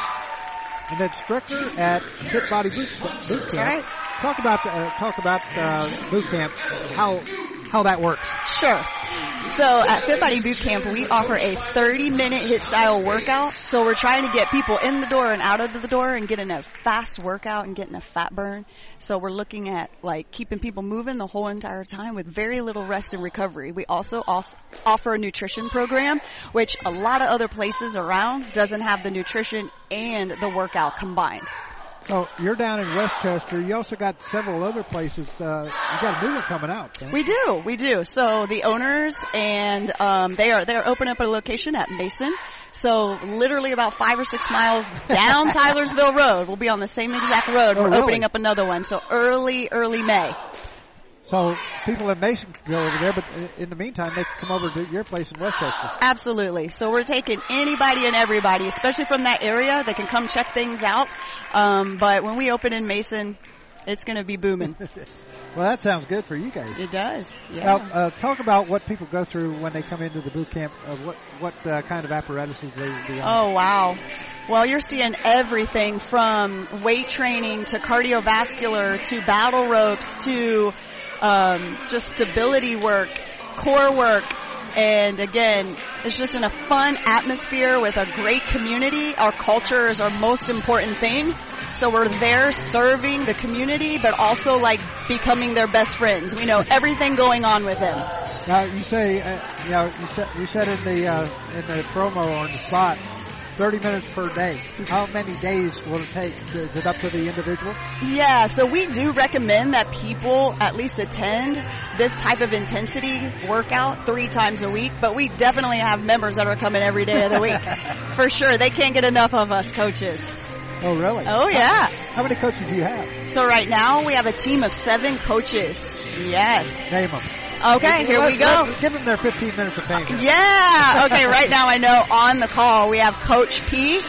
an instructor at Fit Body Boot, boot Camp. Right. Talk about uh, talk about uh, boot camp, how how that works. Sure. So at Fit Body Boot Camp, we offer a 30 minute HIIT style workout. So we're trying to get people in the door and out of the door and getting a fast workout and getting a fat burn. So we're looking at like keeping people moving the whole entire time with very little rest and recovery. We also offer a nutrition program, which a lot of other places around doesn't have the nutrition and the workout combined. So you're down in Westchester. You also got several other places. Uh, you got a new one coming out. We do, we do. So the owners and um, they are they are opening up a location at Mason. So literally about five or six miles down Tylersville Road. We'll be on the same exact road. Oh, We're really? opening up another one. So early, early May. So people in Mason can go over there, but in the meantime, they can come over to your place in Westchester. Absolutely. So we're taking anybody and everybody, especially from that area, that can come check things out. Um, but when we open in Mason, it's going to be booming. Well, that sounds good for you guys. It does. Yeah. Now, uh, talk about what people go through when they come into the boot camp. Uh, what what uh, kind of apparatuses they be on? Oh wow. Well, you're seeing everything from weight training to cardiovascular to battle ropes to um, just stability work, core work, and again, it's just in a fun atmosphere with a great community. Our culture is our most important thing. So we're there serving the community, but also like becoming their best friends. We know everything going on with them. Now you say, uh, you know, you said, you said in the uh, in the promo on the spot 30 minutes per day. How many days will it take? Is it up to the individual? Yeah, so we do recommend that people at least attend this type of intensity workout three times a week, but we definitely have members that are coming every day of the week. For sure. They can't get enough of us coaches. Oh, really? Oh, yeah. How many coaches do you have? So right now we have a team of seven coaches. Yes. Name them. Okay, here we go. Give them their 15 minutes of fame. Yeah. Okay, right now I know on the call we have Coach P,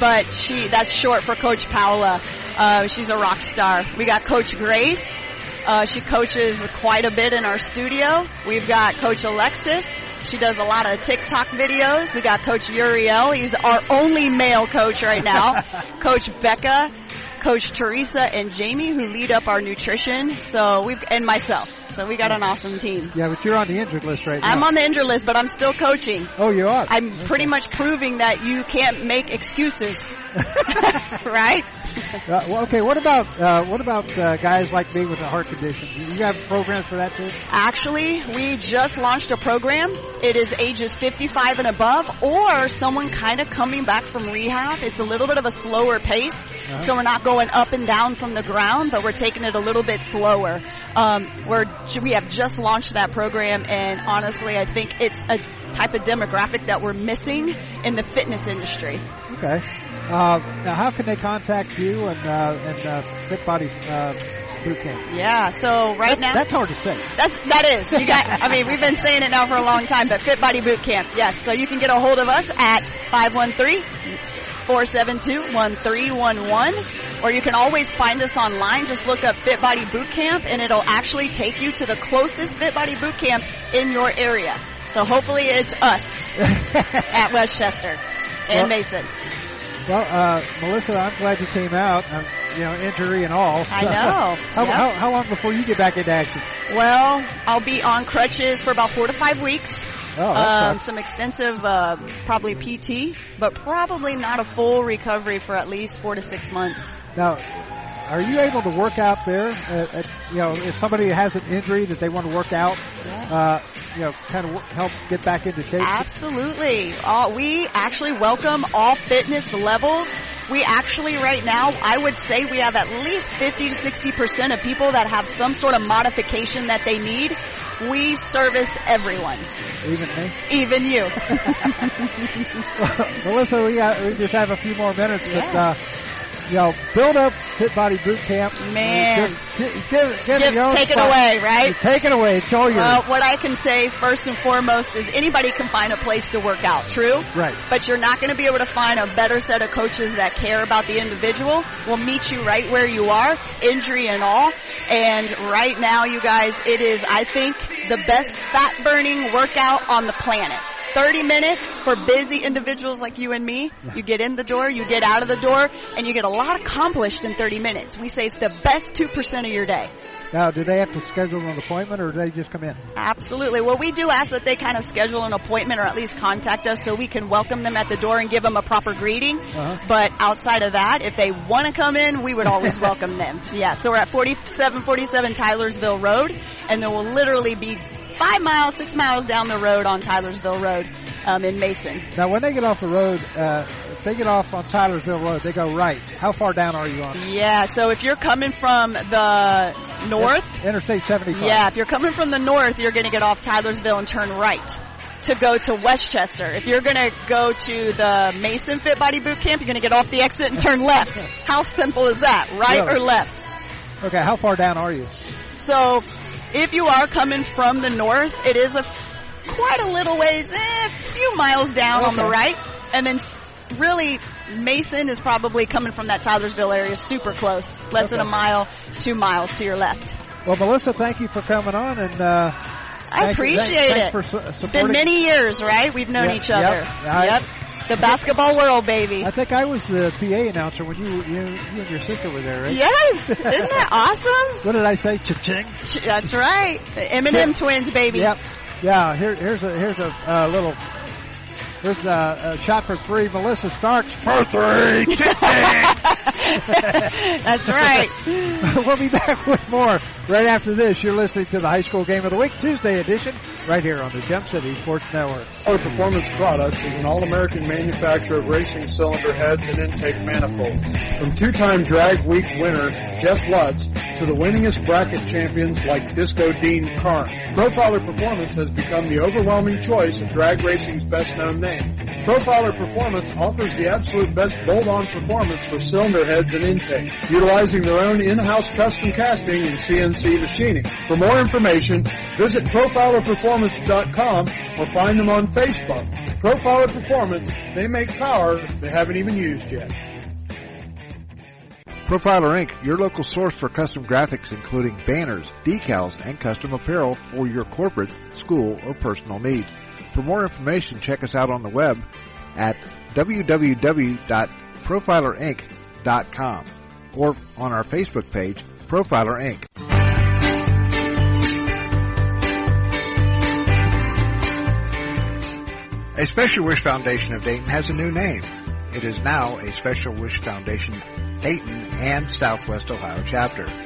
but she, that's short for Coach Paula. Uh, she's a rock star. We got Coach Grace. Uh, she coaches quite a bit in our studio. We've got Coach Alexis. She does a lot of TikTok videos. We got Coach Uriel. He's our only male coach right now. coach Becca, Coach Teresa, and Jamie who lead up our nutrition. So we've, and myself. So we got an awesome team. Yeah, but you're on the injured list right now. I'm on the injured list, but I'm still coaching. Oh, you are? I'm pretty much proving that you can't make excuses. right? Uh, well, okay, what about, uh, what about, uh, guys like me with a heart condition? Do you have programs for that too? Actually, we just launched a program. It is ages 55 and above or someone kind of coming back from rehab. It's a little bit of a slower pace. Uh-huh. So we're not going up and down from the ground, but we're taking it a little bit slower. Um, we're, we have just launched that program and honestly, I think it's a type of demographic that we're missing in the fitness industry. Okay. Uh, now how can they contact you and, uh, and, uh, Fit Body, uh, boot camp? Yeah, so right now That's hard to say. That's that is. You got. I mean, we've been saying it now for a long time. But Fit Body Boot Camp, yes. So you can get a hold of us at 513-472-1311, or you can always find us online. Just look up Fit Body Boot Camp, and it'll actually take you to the closest Fit Body Boot Camp in your area. So hopefully it's us at Westchester and Well- Mason. Well, uh, Melissa, I'm glad you came out. Um, you know, injury and all. I know. how, Yep. how, how long before you get back into action? Well, I'll be on crutches for about four to five weeks. Oh, um, some extensive, uh, probably PT, but probably not a full recovery for at least four to six months. Now, are you able to work out there? At, at, you know, if somebody has an injury that they want to work out, uh, you know, kind of help get back into shape. Absolutely. Uh, we actually welcome all fitness levels. We actually right now, I would say we have at least 50 to 60% of people that have some sort of modification that they need. We service everyone. Even me. Even you. Melissa, we got, we just have a few more minutes, but uh, you know, build up Fit Body Boot Camp. Man. Give, give, give, give own take it away, right? Take it away. It's all yours. Well, what I can say first and foremost is anybody can find a place to work out, true? Right. But you're not going to be able to find a better set of coaches that care about the individual. We'll meet you right where you are, injury and all. And right now, you guys, it is, I think, the best fat burning workout on the planet. 30 minutes for busy individuals like you and me. You get in the door, you get out of the door, and you get a lot accomplished in 30 minutes. We say it's the best 2% of your day. Now, do they have to schedule an appointment, or do they just come in? Absolutely. Well, we do ask that they kind of schedule an appointment or at least contact us so we can welcome them at the door and give them a proper greeting. Uh-huh. But outside of that, if they want to come in, we would always welcome them. Yeah, so we're at 4747 Tylersville Road, and there will literally be five miles, six miles down the road on Tylersville Road um, in Mason. Now, when they get off the road, uh, if they get off on Tylersville Road, they go right. How far down are you on? Yeah, so if you're coming from the north, Interstate 75. Yeah, if you're coming from the north, you're going to get off Tylersville and turn right to go to Westchester. If you're going to go to the Mason Fit Body Boot Camp, you're going to get off the exit and turn left. How simple is that? Right Really? or left? Okay, how far down are you? So if you are coming from the north, it is a quite a little ways, eh, a few miles down on the right. And then really Mason is probably coming from that Tylersville area super close. Less than a mile, two miles to your left. Well, Melissa, thank you for coming on, and uh, I thank- appreciate thanks it. For su- It's been many years, right? We've known Yep, each other. yep. I- Yep. The basketball world, baby. I think I was the PA announcer when you you, you and your sister were there, right? Yes. Isn't that awesome? What did I say? Cha-ching. That's right. The Eminem twins, baby. Yep. Yeah. Here, here's a here's a uh, little. Here's a, a shot for three. Melissa Starks for three. That's right. we'll be back with more Right after this, you're listening to the High School Game of the Week, Tuesday edition, right here on the Gem City Sports Network. Our Performance Products is an all-American manufacturer of racing cylinder heads and intake manifolds. From two-time Drag Week winner Jeff Lutz to the winningest bracket champions like Disco Dean Karn, Profiler Performance has become the overwhelming choice of drag racing's best-known name. Profiler Performance offers the absolute best bolt-on performance for cylinder heads and intake, utilizing their own in-house custom casting and CNC machining. For more information, visit profilerperformance.com or find them on Facebook. Profiler Performance, they make power they haven't even used yet. Profiler Inc., your local source for custom graphics including banners, decals, and custom apparel for your corporate, school, or personal needs. For more information, check us out on the web at www.profilerinc.com or on our Facebook page, Profiler Inc. A Special Wish Foundation of Dayton has a new name. It is now a Special Wish Foundation Dayton and Southwest Ohio chapter.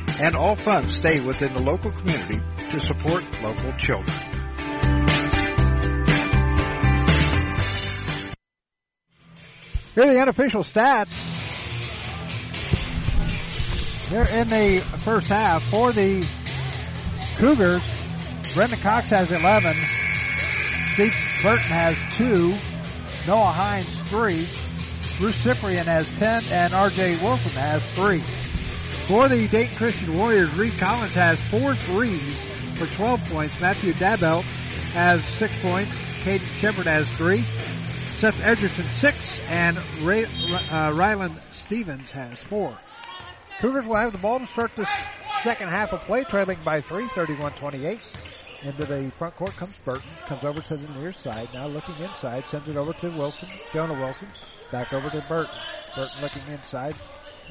and all funds stay within the local community to support local children. Here are the unofficial stats. They're in the first half for the Cougars. Brendan Cox has 11. Steve Burton has 2. Noah Hines 3. Bruce Cyprian has 10. And RJ Wilson has 3. For the Dayton Christian Warriors, Reed Collins has 4 threes for 12 points. Matthew Dabelt has 6 points. Caden Shepard has 3. Seth Edgerton 6. And Ray, uh, Ryland Stevens has 4. Cougars will have the ball to start this second half of play, trailing by three, 31-28. Into the front court comes Burton, comes over to the near side, now looking inside, sends it over to Wilson, Jonah Wilson, back over to Burton. Burton looking inside,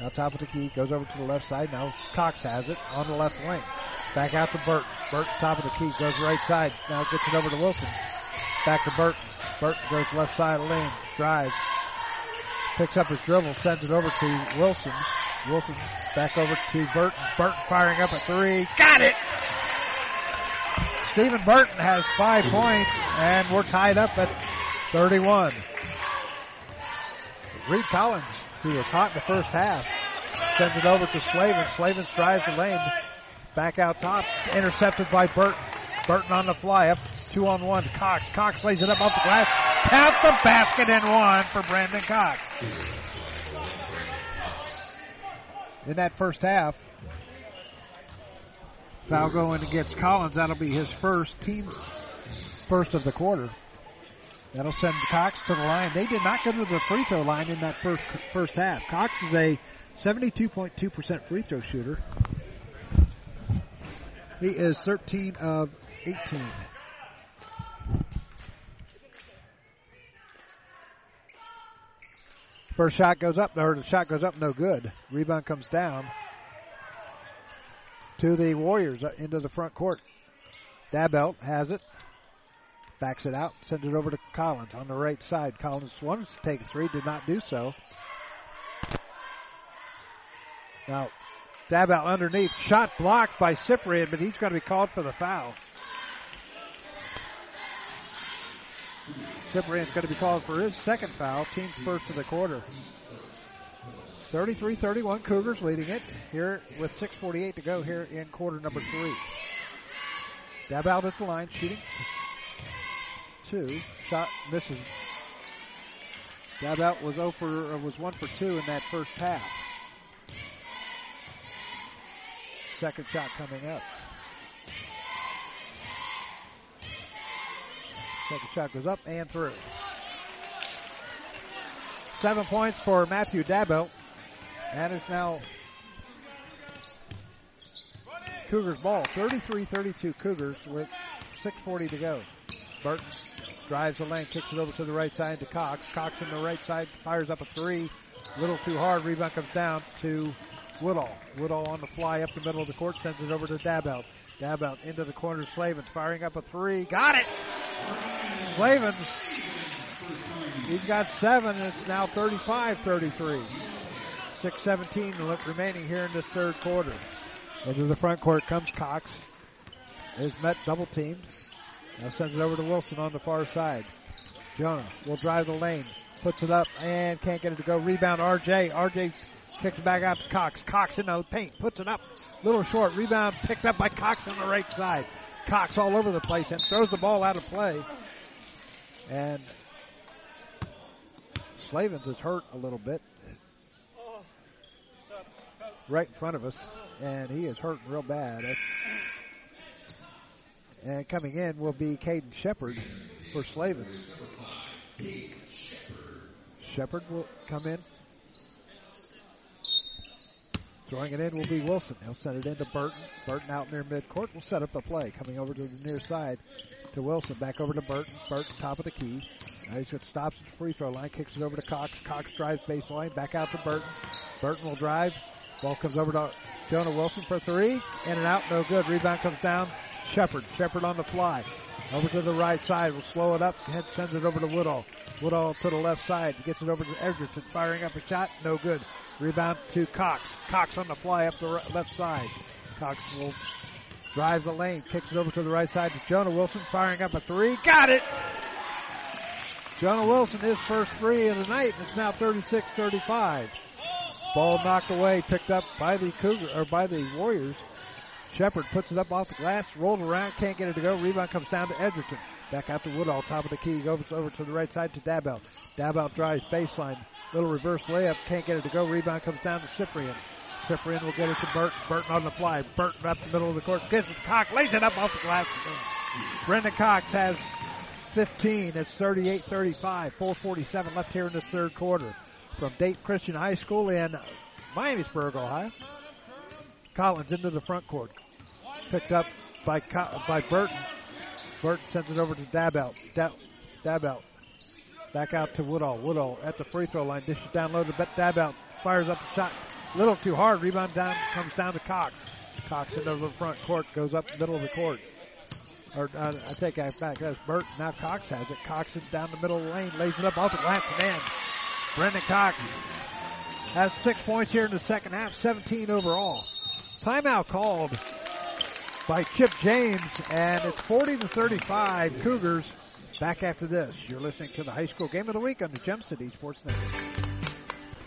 now top of the key, goes over to the left side, now Cox has it on the left wing. Back out to Burton. Burton top of the key, goes right side, now gets it over to Wilson. Back to Burton. Burton goes left side of lane, drives, picks up his dribble, sends it over to Wilson. Wilson back over to Burton. Burton firing up a three. Got it! Stephen Burton has five mm-hmm. points, and we're tied up at 31. Reed Collins, who was hot in the first half, sends it over to Slavin. Slavin drives the lane. Back out top. Intercepted by Burton. Burton on the fly up. Two on one. Cox. Cox lays it up off the glass. Tap the basket and one for Brendan Cox. In that first half, foul going against Collins. That'll be his first, team's first of the quarter. That'll send Cox to the line. They did not go to the free throw line in that first first half. Cox is a 72.2% free throw shooter. He is 13 of 18. First shot goes up, or the shot goes up, no good. Rebound comes down to the Warriors uh, into the front court. Dabelt has it, backs it out, sends it over to Collins on the right side. Collins wanted to take three, did not do so. Now, Dabelt underneath, shot blocked by Cyprian, but he's going to be called for the foul. Cyprian's going to be called for his second foul, team's first of the quarter. 33-31, Cougars leading it here with 6.48 to go here in quarter number three. Dabelt at the line, shooting two. Shot misses. Dabelt was oh over, was one for two in that first half. Second shot coming up. Second shot goes up and through. Seven points for Matthew Dabelt. And it's now Cougars ball. 33-32 Cougars with 6.40 to go. Burton drives the lane, kicks it over to the right side to Cox. Cox on the right side fires up a three. Little too hard. Rebound comes down to Woodall. Woodall on the fly up the middle of the court, sends it over to Dabelt. Dabelt into the corner. Slavens firing up a three. Got it! Slavens. He's got seven. It's now 35-33. 6-17 remaining here in this third quarter. Into the front court comes Cox. Is met double teamed. Now sends it over to Wilson on the far side. Jonah will drive the lane. Puts it up and can't get it to go. Rebound RJ. RJ kicks it back out to Cox. Cox in the paint. Puts it up. Little short. Rebound picked up by Cox on the right side. Cox all over the place and throws the ball out of play. And Slavens is hurt a little bit. Right in front of us. And he is hurting real bad. That's and coming in will be Caden Shepard for Slavin. Shepard will come in. Throwing it in will be Wilson. He'll send it into Burton. Burton out near midcourt will set up the play. Coming over to the near side to Wilson. Back over to Burton. Burton top of the key. Now he's got stops at the free throw line. Kicks it over to Cox. Cox drives baseline. Back out to Burton. Burton will drive. Ball comes over to Jonah Wilson for three. In and out. No good. Rebound comes down. Shepard. Shepard on the fly. Over to the right side. Will slow it up. Head sends it over to Woodall. Woodall to the left side. Gets it over to Edgerton. Firing up a shot. No good. Rebound to Cox. Cox on the fly up the left side. Cox will drive the lane. Kicks it over to the right side to Jonah Wilson. Firing up a three. Got it! Jonah Wilson, his first three of the night. It's now 36-35. Ball knocked away, picked up by the Cougar or by the Warriors. Shepard puts it up off the glass, rolled around, can't get it to go. Rebound comes down to Edgerton. Back out to Woodall, top of the key, goes over to the right side to Dabelt. Dabelt drives baseline, little reverse layup, can't get it to go. Rebound comes down to Cyprian. Cyprian will get it to Burton. Burton on the fly. Burton up the middle of the court. Gets it to Cox. Lays it up off the glass. Brendan Cox has 15. It's 38-35. 447 left here in the third quarter. From Dayton Christian High School in Miamisburg, Ohio. Collins into the front court. Picked up by by Burton. Burton sends it over to Dabelt. Dab, Dabelt. Back out to Woodall. Woodall at the free throw line. Dishes down low to Dabelt. Fires up the shot. Little too hard. Rebound down comes down to Cox. Cox into the front court. Goes up the middle of the court. Or uh, I take that back. That's Burton. Now Cox has it. Cox is down the middle the lane. Lays it up off the glass and in. Brendan Cox has six points here in the second half. 17 overall. Timeout called by Chip James, and it's 40 to 35. Cougars back after this. You're listening to the high school game of the week on the Gem City Sports Network.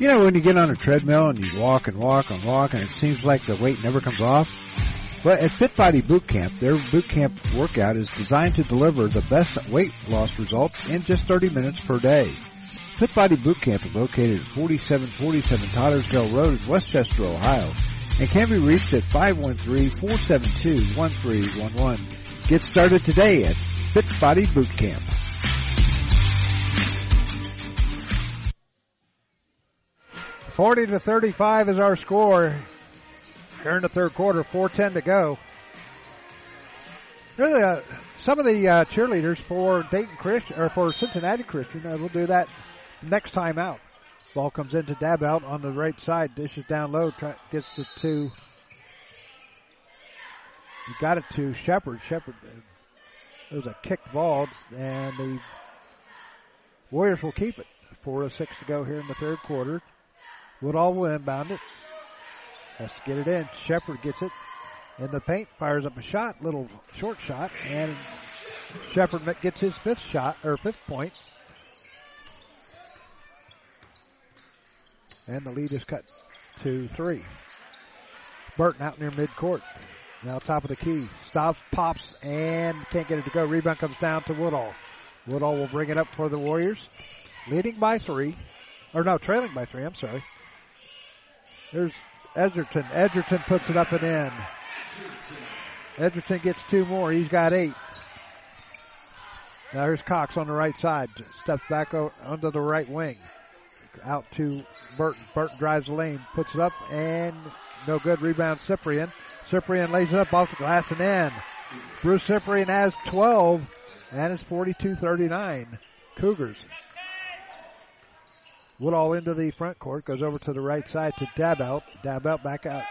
You know when you get on a treadmill and you walk and walk and walk and it seems like the weight never comes off? Well, at Fit Body Boot Camp, their boot camp workout is designed to deliver the best weight loss results in just 30 minutes per day. Fit Body Boot Camp is located at 4747 Tylersville Road in Westchester, Ohio, and can be reached at 513-472-1311. Get started today at Fit Body Boot Camp. 40 to 35 is our score here in the third quarter. 4:10 to go. Really, uh, some of the uh, cheerleaders for Dayton Christian or for Cincinnati Christian uh, will do that next time out. Ball comes into Dabelt on the right side, dishes down low, try, gets it to. He got it to Shepard. Shepard. It was a kicked ball, and the Warriors will keep it. Four six to go here in the third quarter. Woodall will inbound it. To get it in. Shepard gets it in the paint, fires up a shot, little short shot, and Shepard gets his fifth shot or fifth point. and the lead is cut to three. Burton out near midcourt. Now top of the key. Stops, pops, and can't get it to go. Rebound comes down to Woodall. Woodall will bring it up for the Warriors. Leading by three. Or no, trailing by three, I'm sorry. There's Edgerton. Edgerton puts it up and in. Edgerton gets two more. He's got eight. Now here's Cox on the right side. Steps back onto the right wing. Out to Burton. Burton drives the lane. Puts it up and no good. Rebound Cyprian. Cyprian lays it up off the glass and in. Bruce Cyprian has 12 and it's 42-39. Cougars. Woodall into the front court. Goes over to the right side to Dabelt. Dabelt back out.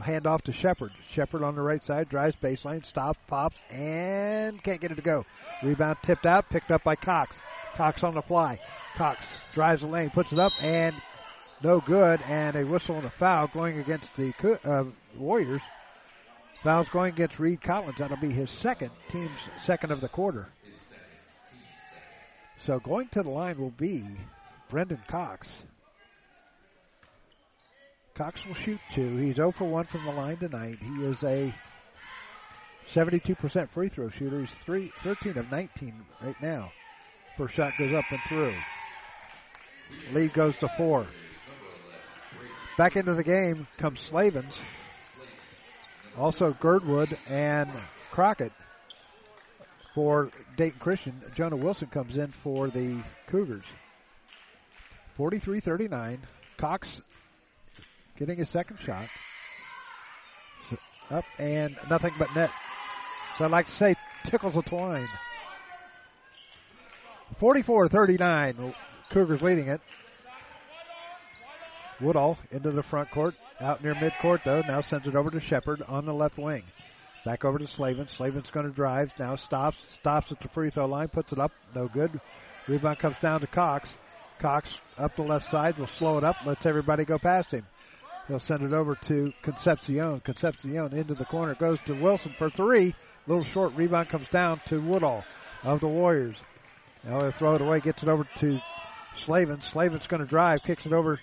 Hand off to Shepard. Shepard on the right side, drives baseline, stops, pops, and can't get it to go. Rebound tipped out, picked up by Cox. Cox on the fly. Cox drives the lane, puts it up, and no good, and a whistle and a foul going against the uh, Warriors. Foul's going against Reed Collins. That'll be his second, team's second of the quarter. So going to the line will be Brendan Cox. Cox will shoot two. He's 0 for 1 from the line tonight. He is a 72% free throw shooter. He's three, 13 of 19 right now. First shot goes up and through. Lead goes to four. Back into the game comes Slavens. Also Girdwood and Crockett for Dayton Christian. Jonah Wilson comes in for the Cougars. 43-39. Cox getting his second shot. Up and nothing but net. So I'd like to say tickles a twine. 44-39. Cougars leading it. Woodall into the front court. Out near midcourt though. Now sends it over to Shepard on the left wing. Back over to Slavin. Slavin's going to drive. Now stops. Stops at the free throw line. Puts it up. No good. Rebound comes down to Cox. Cox up the left side. Will slow it up. Lets everybody go past him. He'll send it over to Concepcion. Concepcion into the corner. Goes to Wilson for three. Little short rebound comes down to Woodall of the Warriors. Now he'll throw it away. Gets it over to Slavin. Slavin's going to drive. Kicks it over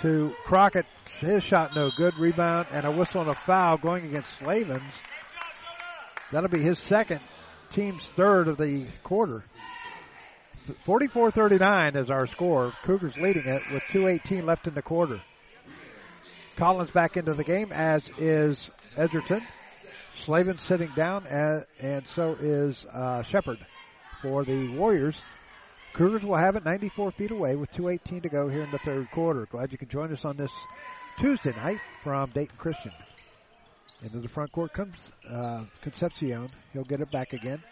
to Crockett. His shot no good. Rebound and a whistle and a foul going against Slavens. That'll be his second, team's third of the quarter. 44-39 is our score. Cougars leading it with 2.18 left in the quarter. Collins back into the game, as is Edgerton. Slavin sitting down, and, so is uh, Shepard for the Warriors. Cougars will have it 94 feet away with 2.18 to go here in the third quarter. Glad you can join us on this Tuesday night from Dayton Christian. Into the front court comes uh, Concepcion. He'll get it back again.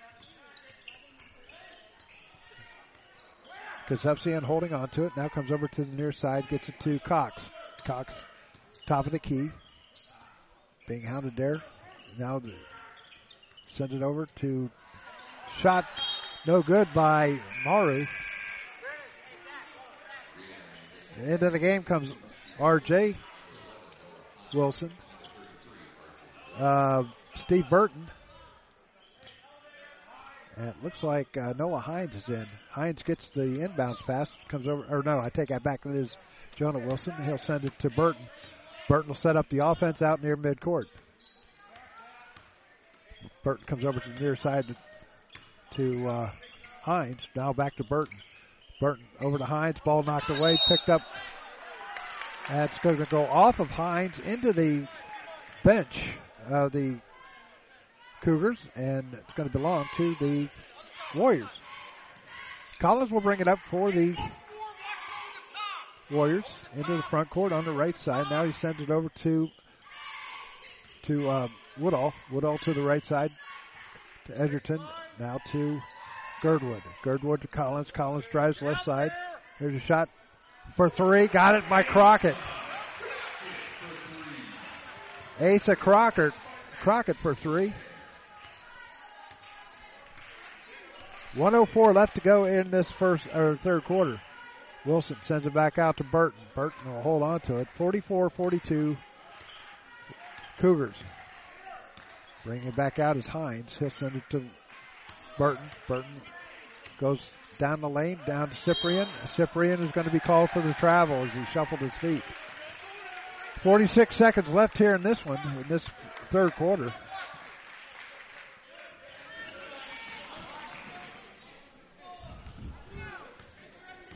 Concepcion holding on to it. Now comes over to the near side, gets it to Cox. Cox, top of the key. Being hounded there. Now sends it over to shot no good by Maru. End of the game comes RJ Wilson. Uh, Steve Burton. And it looks like uh, Noah Hines is in. Hines gets the inbounds pass, comes over, or no, I take that back. That is Jonah Wilson. He'll send it to Burton. Burton will set up the offense out near midcourt. Burton comes over to the near side to, to uh, Hines. Now back to Burton. Burton over to Hines. Ball knocked away, picked up. That's going to go off of Hines into the bench of the Cougars, and it's going to belong to the Warriors. Collins will bring it up for the Warriors into the front court on the right side. Now he sends it over to to uh, Woodall. Woodall to the right side to Edgerton. Now to Girdwood. Girdwood to Collins. Collins drives left side. Here's a shot for three. Got it by Crockett. Asa Crockett. Crockett for three. 104 left to go in this first or third quarter. Wilson sends it back out to Burton. Burton will hold on to it. 44-42 Cougars. Bringing it back out is Hines. He'll send it to Burton. Burton Goes down the lane, down to Cyprian. Cyprian is going to be called for the travel as he shuffled his feet. 46 seconds left here in this one, in this third quarter.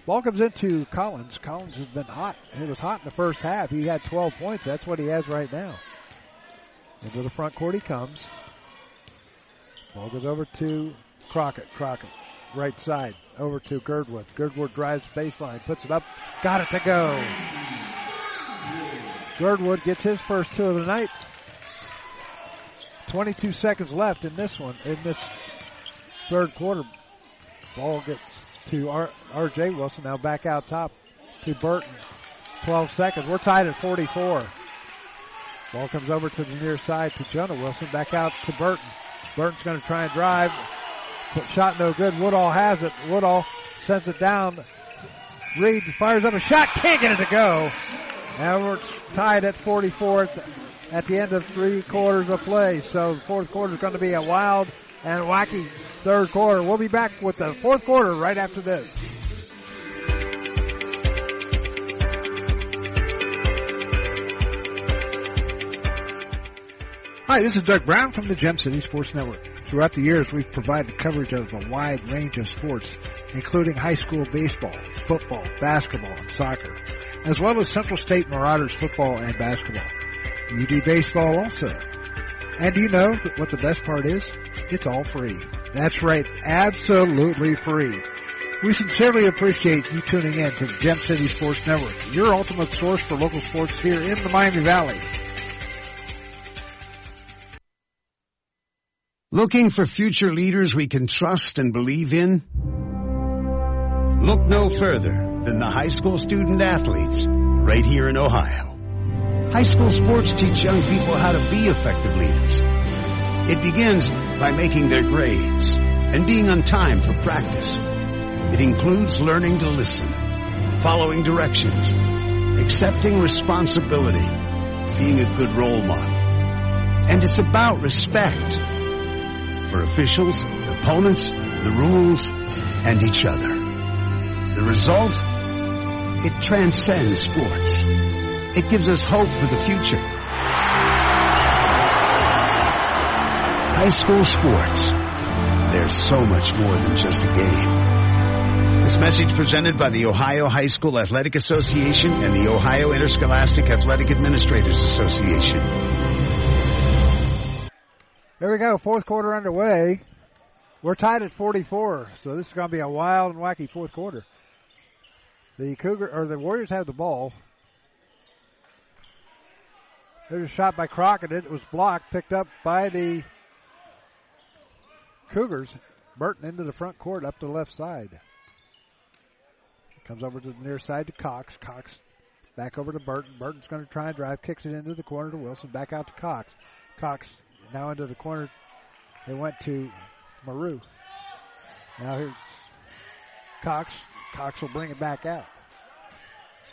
Ball comes into Collins. Collins has been hot. He was hot in the first half. He had 12 points. That's what he has right now. Into the front court he comes. Ball goes over to Crockett. Crockett, right side, over to Girdwood. Girdwood drives baseline, puts it up, got it to go. Girdwood gets his first two of the night. 22 seconds left in this one, in this third quarter. Ball gets to R- R.J. Wilson. Now back out top to Burton. 12 seconds. We're tied at 44. Ball comes over to the near side to Jonah Wilson. Back out to Burton. Burton's going to try and drive. But shot no good. Woodall has it. Woodall sends it down. Reed fires up a shot. Can't get it to go. And we're tied at 44 at the, end of three quarters of play. So the fourth quarter is going to be a wild and wacky third quarter. We'll be back with the fourth quarter right after this. Hi, this is Doug Brown from the Gem City Sports Network. Throughout the years, we've provided coverage of a wide range of sports, including high school baseball, football, basketball, and soccer, as well as Central State Marauders football and basketball. UD baseball also. And do you know what the best part is? It's all free. That's right, absolutely free. We sincerely appreciate you tuning in to the Gem City Sports Network, your ultimate source for local sports here in the Miami Valley. Looking for future leaders we can trust and believe in? Look no further than the high school student athletes right here in Ohio. High school sports teach young people how to be effective leaders. It begins by making their grades and being on time for practice. It includes learning to listen, following directions, accepting responsibility, being a good role model. And it's about respect for officials, opponents, the rules, and each other. The result? It transcends sports. It gives us hope for the future. High school sports. There's so much more than just a game. This message presented by the Ohio High School Athletic Association and the Ohio Interscholastic Athletic Administrators Association. There we go. Fourth quarter underway. We're tied at 44, so this is going to be a wild and wacky fourth quarter. The Cougar or the Warriors have the ball. There's a shot by Crockett. It was blocked, picked up by the Cougars. Burton into the front court, up to the left side. Comes over to the near side to Cox. Cox back over to Burton. Burton's going to try and drive, kicks it into the corner to Wilson. Back out to Cox. Cox now into the corner. They went to Maru. Now here's Cox. Cox will bring it back out.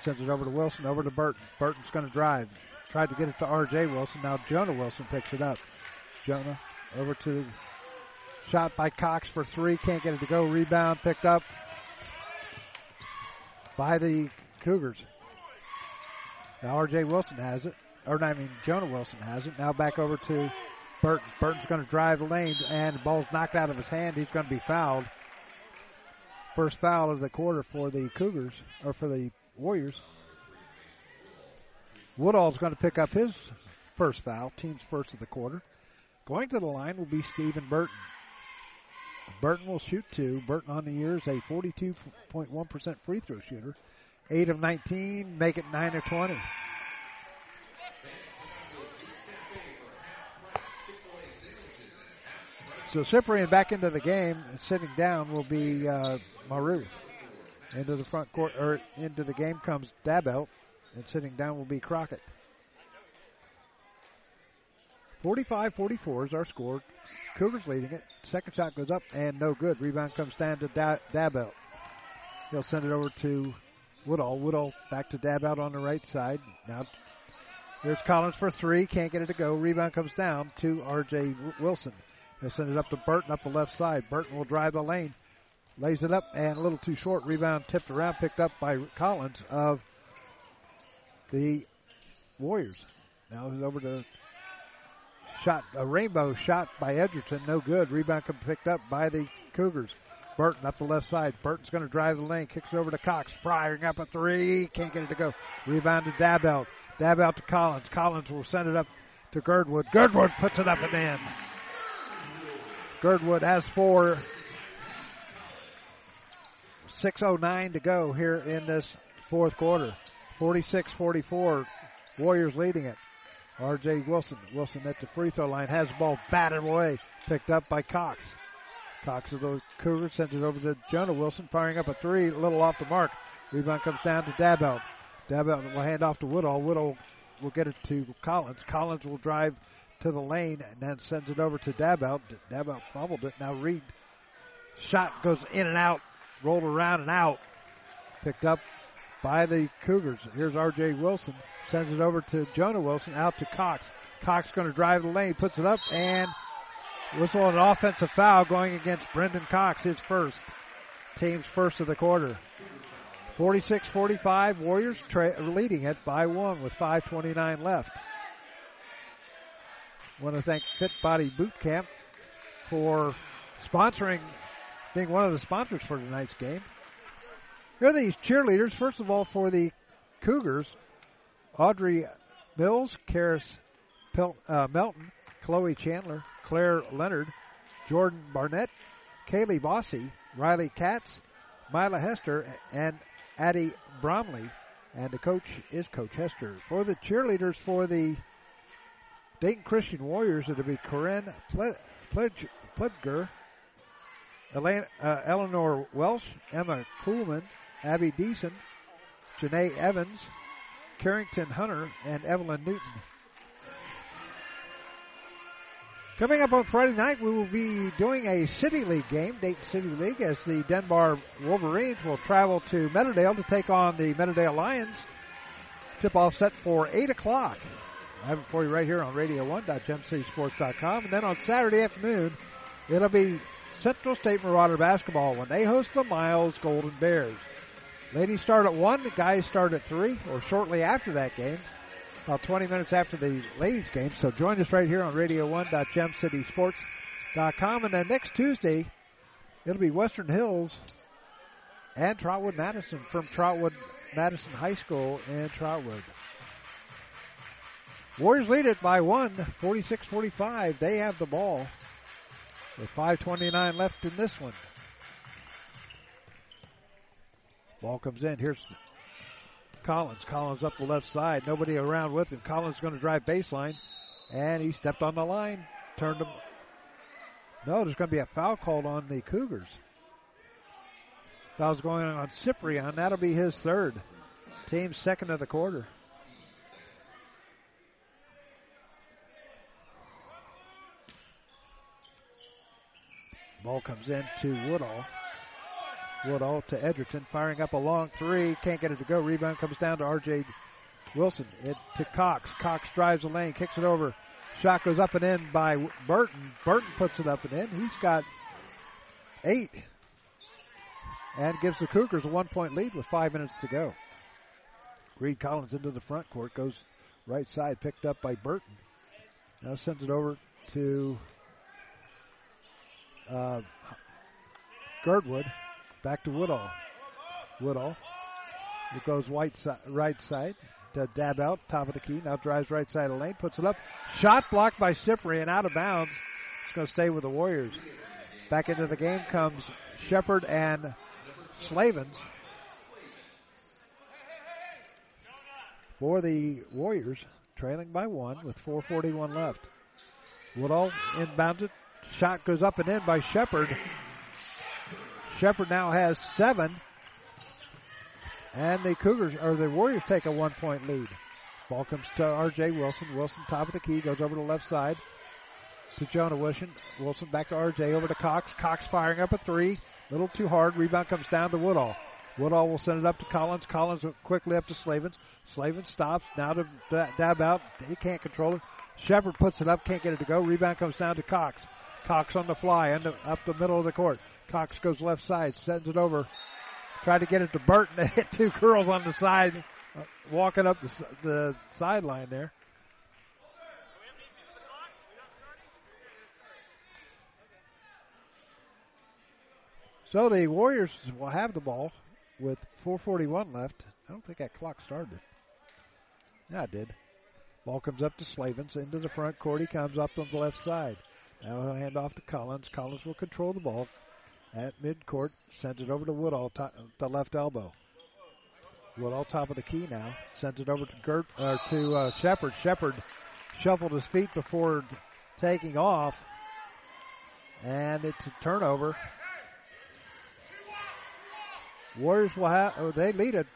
Sends it over to Wilson, over to Burton. Burton's going to drive. Tried to get it to R.J. Wilson. Now Jonah Wilson picks it up. Jonah over to shot by Cox for three. Can't get it to go. Rebound picked up by the Cougars. Now R.J. Wilson has it. Or I mean Jonah Wilson has it. Now back over to Burton. Burton's going to drive the lane, and the ball's knocked out of his hand. He's going to be fouled. First foul of the quarter for the Cougars, or for the Warriors. Woodall's going to pick up his first foul, team's first of the quarter. Going to the line will be Stephen Burton. Burton will shoot two. Burton on the year is a 42.1% free throw shooter. 8 of 19, make it 9 of 20. So Cyprian back into the game, sitting down will be uh, Maru. Into the front court, or into the game comes Dabelt, and sitting down will be Crockett. 45-44 is our score. Cougars leading it. Second shot goes up and no good. Rebound comes down to da- Dabelt. He'll send it over to Woodall. Woodall back to Dabelt on the right side. Now there's Collins for three. Can't get it to go. Rebound comes down to R.J. Wilson. He'll send it up to Burton up the left side. Burton will drive the lane. lays it up and a little too short. Rebound tipped around, picked up by Collins of the Warriors. Now it's over to shot a rainbow shot by Edgerton, no good. Rebound picked up by the Cougars. Burton up the left side. Burton's going to drive the lane, kicks it over to Cox, firing up a three, can't get it to go. Rebound to Dabelt. Dabelt to Collins. Collins will send it up to Girdwood. Girdwood puts it up and in. Girdwood has four. 6.09 to go here in this fourth quarter. 46-44. Warriors leading it. RJ Wilson. Wilson at the free throw line has the ball batted away. Picked up by Cox. Cox of the Cougars sends it over to Jonah Wilson, firing up a three, a little off the mark. Rebound comes down to Dabelt. Dabelt will hand off to Woodall. Woodall will get it to Collins. Collins will drive to the lane and then sends it over to Dabelt. Dabelt fumbled it. Now Reed shot goes in and out, rolled around and out. Picked up by the Cougars. Here's R.J. Wilson. Sends it over to Jonah Wilson. Out to Cox. Cox going to drive the lane. Puts it up and whistle an offensive foul going against Brendan Cox. His first. Team's first of the quarter. 46-45. Warriors tra- leading it by one with 5.29 left. Want to thank Fit Body Boot Camp for sponsoring, being one of the sponsors for tonight's game. Here are these cheerleaders. First of all, for the Cougars, Audrey Mills, Karis Pel- uh, Melton, Chloe Chandler, Claire Leonard, Jordan Barnett, Kaylee Bossy, Riley Katz, Mila Hester, and Addie Bromley. And the coach is Coach Hester. For the cheerleaders for the Dayton Christian Warriors, it'll be Corinne Pledger, Elena, uh, Eleanor Welsh, Emma Kuhlman, Abby Deason, Janae Evans, Carrington Hunter, and Evelyn Newton. Coming up on Friday night, we will be doing a City League game, Dayton City League, as the Dunbar Wolverines will travel to Meadowdale to take on the Meadowdale Lions. Tip off set for 8 o'clock. I have it for you right here on radio1.gemcitysports.com. And then on Saturday afternoon, it'll be Central State Marauder basketball when they host the Miles Golden Bears. Ladies start at 1, the guys start at 3, or shortly after that game about 20 minutes after the ladies game. So join us right here on radio1.gemcitysports.com. And then next Tuesday, it'll be Western Hills and Trotwood Madison from Trotwood Madison High School in Trotwood. Warriors lead it by one, 46-45. They have the ball with 5.29 left in this one. Ball comes in. Here's Collins. Collins up the left side. Nobody around with him. Collins going to drive baseline. And he stepped on the line. Turned him. No, there's going to be a foul called on the Cougars. Foul's going on Cyprian. That'll be his third. Team's second of the quarter. Ball comes in to Woodall. Woodall to Edgerton, firing up a long three. Can't get it to go. Rebound comes down to R.J. Wilson. It to Cox. Cox drives the lane, kicks it over. Shot goes up and in by Burton. Burton puts it up and in. He's got eight and gives the Cougars a one point lead with five minutes to go. Reed Collins into the front court, goes right side, picked up by Burton. Now sends it over to uh, Girdwood. Back to Woodall. Woodall. It goes white si- right side to Dabelt, top of the key. Now drives right side of the lane, puts it up. Shot blocked by Cyprian, out of bounds. It's going to stay with the Warriors. Back into the game comes Shepard and Slavens. For the Warriors, trailing by one with 4.41 left. Woodall inbounds it. Shot goes up and in by Shepard. Shepard now has seven. And the Cougars, or the Warriors take a one point lead. Ball comes to RJ Wilson. Wilson top of the key, goes over to the left side to Jonah Wilson. Wilson back to RJ, over to Cox. Cox firing up a three. Little too hard. Rebound comes down to Woodall. Woodall will send it up to Collins. Collins quickly up to Slavens. Slavens stops. Now to Dabelt. He can't control it. Shepard puts it up. Can't get it to go. Rebound comes down to Cox. Cox on the fly. and Up the middle of the court. Cox goes left side, sends it over. Tried to get it to Burton. They hit two girls on the side, uh, walking up the, the sideline there. So the Warriors will have the ball with 4:41 left. I don't think that clock started. Yeah, it did. Ball comes up to Slavens into the front court. He comes up on the left side. Now he'll hand off to Collins. Collins will control the ball at midcourt. Sends it over to Woodall, the left elbow. Woodall top of the key now. Sends it over to Gert uh, to uh, Shepard. Shepard shuffled his feet before taking off, and it's a turnover. Warriors will have. Oh, they lead it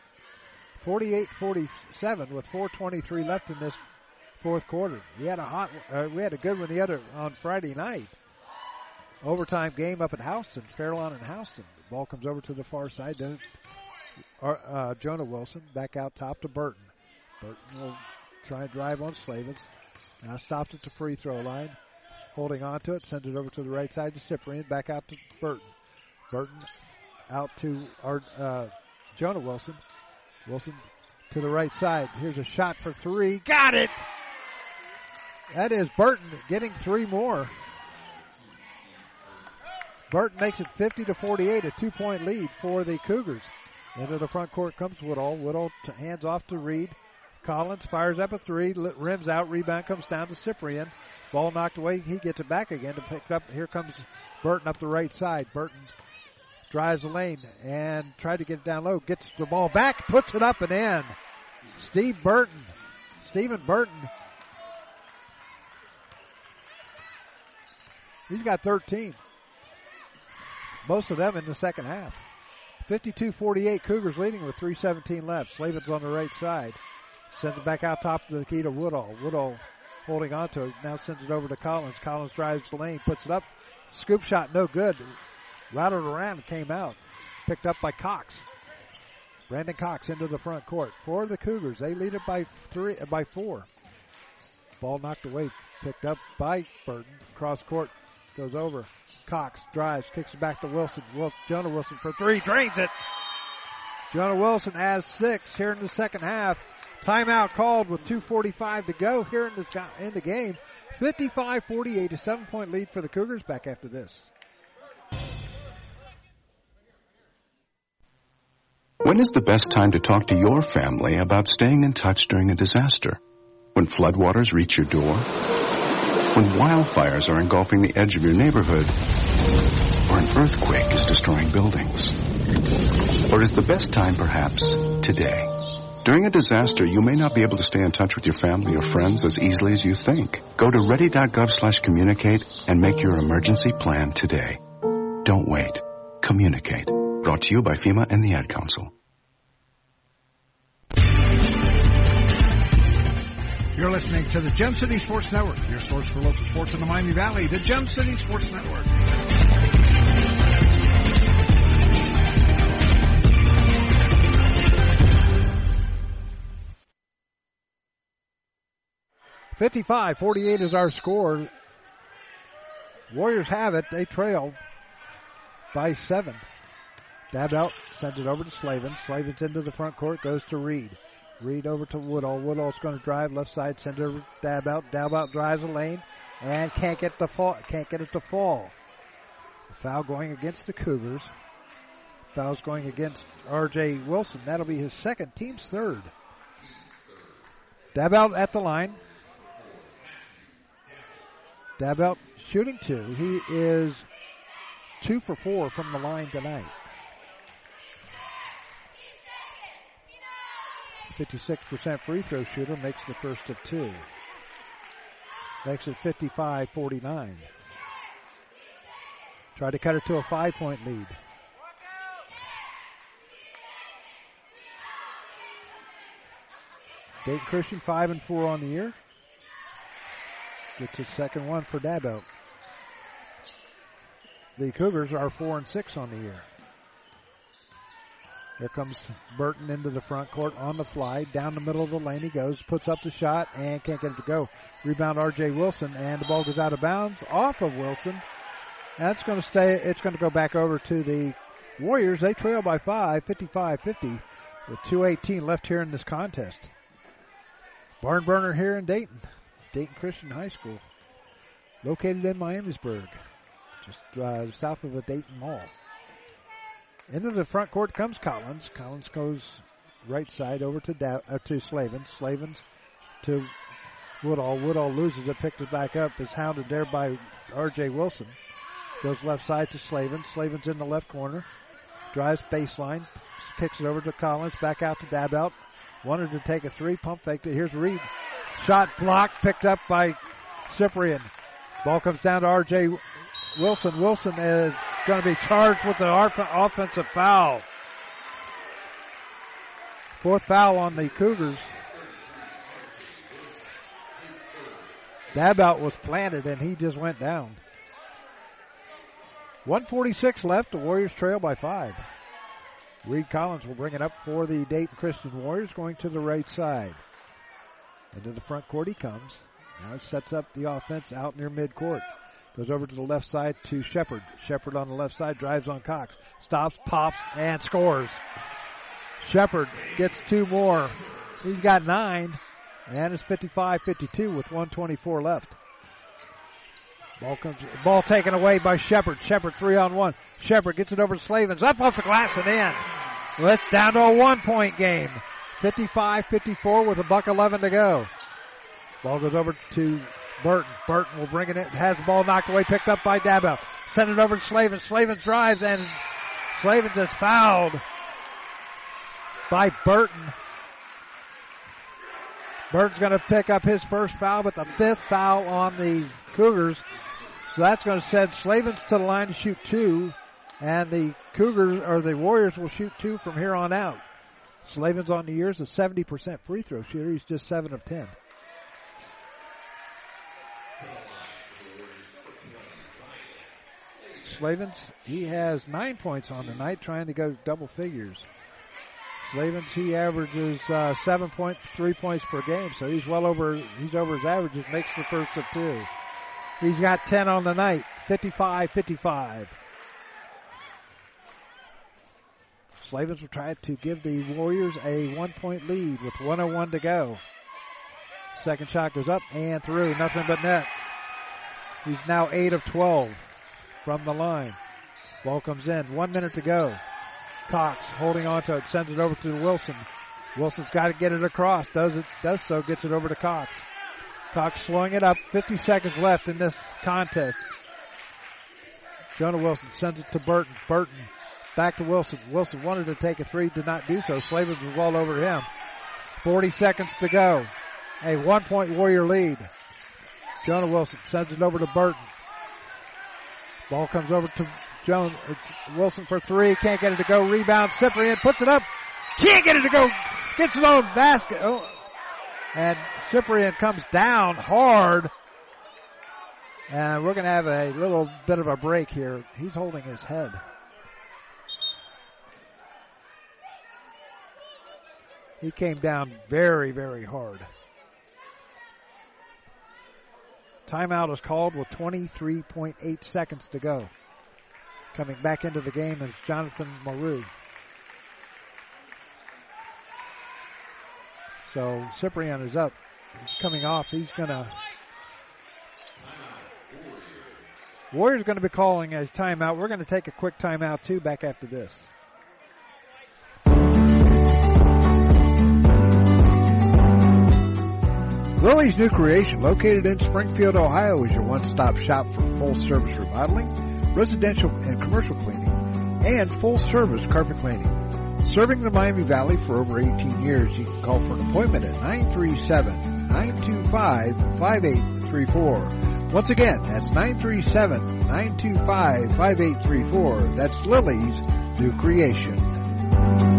48-47 with 4:23 left in this fourth quarter. We had a hot. Uh, we had a good one the other on Friday night. Overtime game up at Houston, Fairlawn and Houston. Ball comes over to the far side. Then uh, Jonah Wilson back out top to Burton. Burton will try and drive on Slavens. Now stopped at the free throw line. Holding on to it, sends it over to the right side to Cyprian. Back out to Burton. Burton out to our uh, Jonah Wilson. Wilson to the right side. Here's a shot for three. Got it! That is Burton getting three more. Burton makes it 50 to 48, a two point lead for the Cougars. Into the front court comes Woodall. Woodall hands off to Reed. Collins fires up a three, rims out, rebound comes down to Cyprian. Ball knocked away. He gets it back again to pick up. Here comes Burton up the right side. Burton drives the lane and tried to get it down low. Gets the ball back, puts it up and in. Steve Burton, Stephen Burton. He's got 13. Most of them in the second half. 52-48, Cougars leading with 3.17 left. Slavin's on the right side. Sends it back out top of the key to Woodall. Woodall holding on to it. Now sends it over to Collins. Collins drives the lane, puts it up. Scoop shot, no good. Rattled around came out. Picked up by Cox. Brandon Cox into the front court for the Cougars. They lead it by three, by four. Ball knocked away, picked up by Burton. Cross court goes over. Cox drives, kicks it back to Wilson. Wil- Jonah Wilson for three, drains it. Jonah Wilson has six here in the second half. Timeout called with 2:45 to go here in the in the game. 55-48, a seven-point lead for the Cougars. Back after this. When is the best time to talk to your family about staying in touch during a disaster? When floodwaters reach your door? When wildfires are engulfing the edge of your neighborhood? Or an earthquake is destroying buildings? Or is the best time perhaps today? During a disaster, you may not be able to stay in touch with your family or friends as easily as you think. Go to ready.gov slash communicate and make your emergency plan today. Don't wait. Communicate. Brought to you by FEMA and the Ad Council. You're listening to the Gem City Sports Network, your source for local sports in the Miami Valley, the Gem City Sports Network. Fifty-five, forty-eight is our score. Warriors have it. They trail by seven. Dabelt, sends it over to Slavin. Slavin's into the front court, goes to Reed. Reed over to Woodall. Woodall's going to drive left side, over Dabelt. Dab out drives the lane and can't get the fall. Can't get it to fall. Foul going against the Cougars. Foul's going against R.J. Wilson. That'll be his second, team's third. Dabelt at the line. Dabelt shooting two. He is two for four from the line tonight. 56% free throw shooter makes the first of two. Makes it 55-49. Try to cut it to a five point lead. Dayton Christian five and four on the year. Gets his second one for Dabelt. The Cougars are four and six on the year. Here comes Burton into the front court on the fly. Down the middle of the lane he goes, puts up the shot and can't get it to go. Rebound RJ Wilson and the ball goes out of bounds off of Wilson That's going to stay. It's going to go back over to the Warriors. They trail by five, 55-50, with 2:18 left here in this contest. Barn burner here in Dayton, Dayton Christian High School, located in Miamisburg, just uh, south of the Dayton Mall. Into the front court comes Collins. Collins goes right side over to da- uh, to Slavens. Slavens to Woodall. Woodall loses it, picks it back up, is hounded there by R.J. Wilson. Goes left side to Slavin. Slavin's in the left corner. Drives baseline. Kicks it over to Collins. Back out to Dabelt. Wanted to take a three. Pump faked it. Here's Reed. Shot blocked. Picked up by Cyprian. Ball comes down to R.J. Wilson. Wilson is going to be charged with the offensive foul. Fourth foul on the Cougars. Dabelt was planted and he just went down. 146 left. The Warriors trail by five. Reed Collins will bring it up for the Dayton Christian Warriors going to the right side. Into the front court he comes. Now he sets up the offense out near midcourt. Goes over to the left side to Shepard. Shepard on the left side drives on Cox. Stops, pops, and scores. Shepard gets two more. He's got nine. And it's 55-52 with 124 left. Ball comes, ball taken away by Shepard. Shepard three on one. Shepard gets it over to Slavens. Up off the glass and in. Well, it's down to a one point game. 55-54 with a buck 11 to go. Ball goes over to Burton. Burton will bring it in. Has the ball knocked away, picked up by Dabelt. Send it over to Slavin. Slavin drives and Slavens is fouled by Burton. Burton's going to pick up his first foul, but the fifth foul on the Cougars. So that's going to send Slavens to the line to shoot two, and the Cougars or the Warriors will shoot two from here on out. Slavins on the year is a 70% free throw shooter. He's just 7 of 10. Slavens, he has nine points on the night, trying to go double figures. Slavens, he averages uh, seven points, points per game, so he's well over, he's over his averages, makes the first of two. He's got 10 on the night, 55-55. Slavens will try to give the Warriors a one point lead with 101 to go. Second shot goes up and through, nothing but net. He's now 8 of 12 from the line. Ball comes in, one minute to go. Cox holding on to it, sends it over to Wilson. Wilson's got to get it across. Does it? Does so. Gets it over to Cox. Cox slowing it up. 50 seconds left in this contest. Jonah Wilson sends it to Burton. Burton back to Wilson. Wilson wanted to take a three, did not do so. Slavens was all over him. 40 seconds to go. A one point Warrior lead. Jonah Wilson sends it over to Burton. Ball comes over to Jones, uh, Wilson for three, can't get it to go. Rebound, Cyprian puts it up, can't get it to go. Gets his own basket. Oh. And Cyprian comes down hard. And we're going to have a little bit of a break here. He's holding his head. He came down very, very hard. Timeout is called with 23.8 seconds to go. Coming back into the game is Jonathan Maru. So Cyprian is up. He's coming off. He's to. Warriors to be calling a timeout. We're to take a quick timeout too back after this. Lily's New Creation, located in Springfield, Ohio, is your one-stop shop for full-service remodeling, residential and commercial cleaning, and full-service carpet cleaning. Serving the Miami Valley for over 18 years, you can call for an appointment at 937-925-5834. Once again, that's 937-925-5834. That's Lily's New Creation.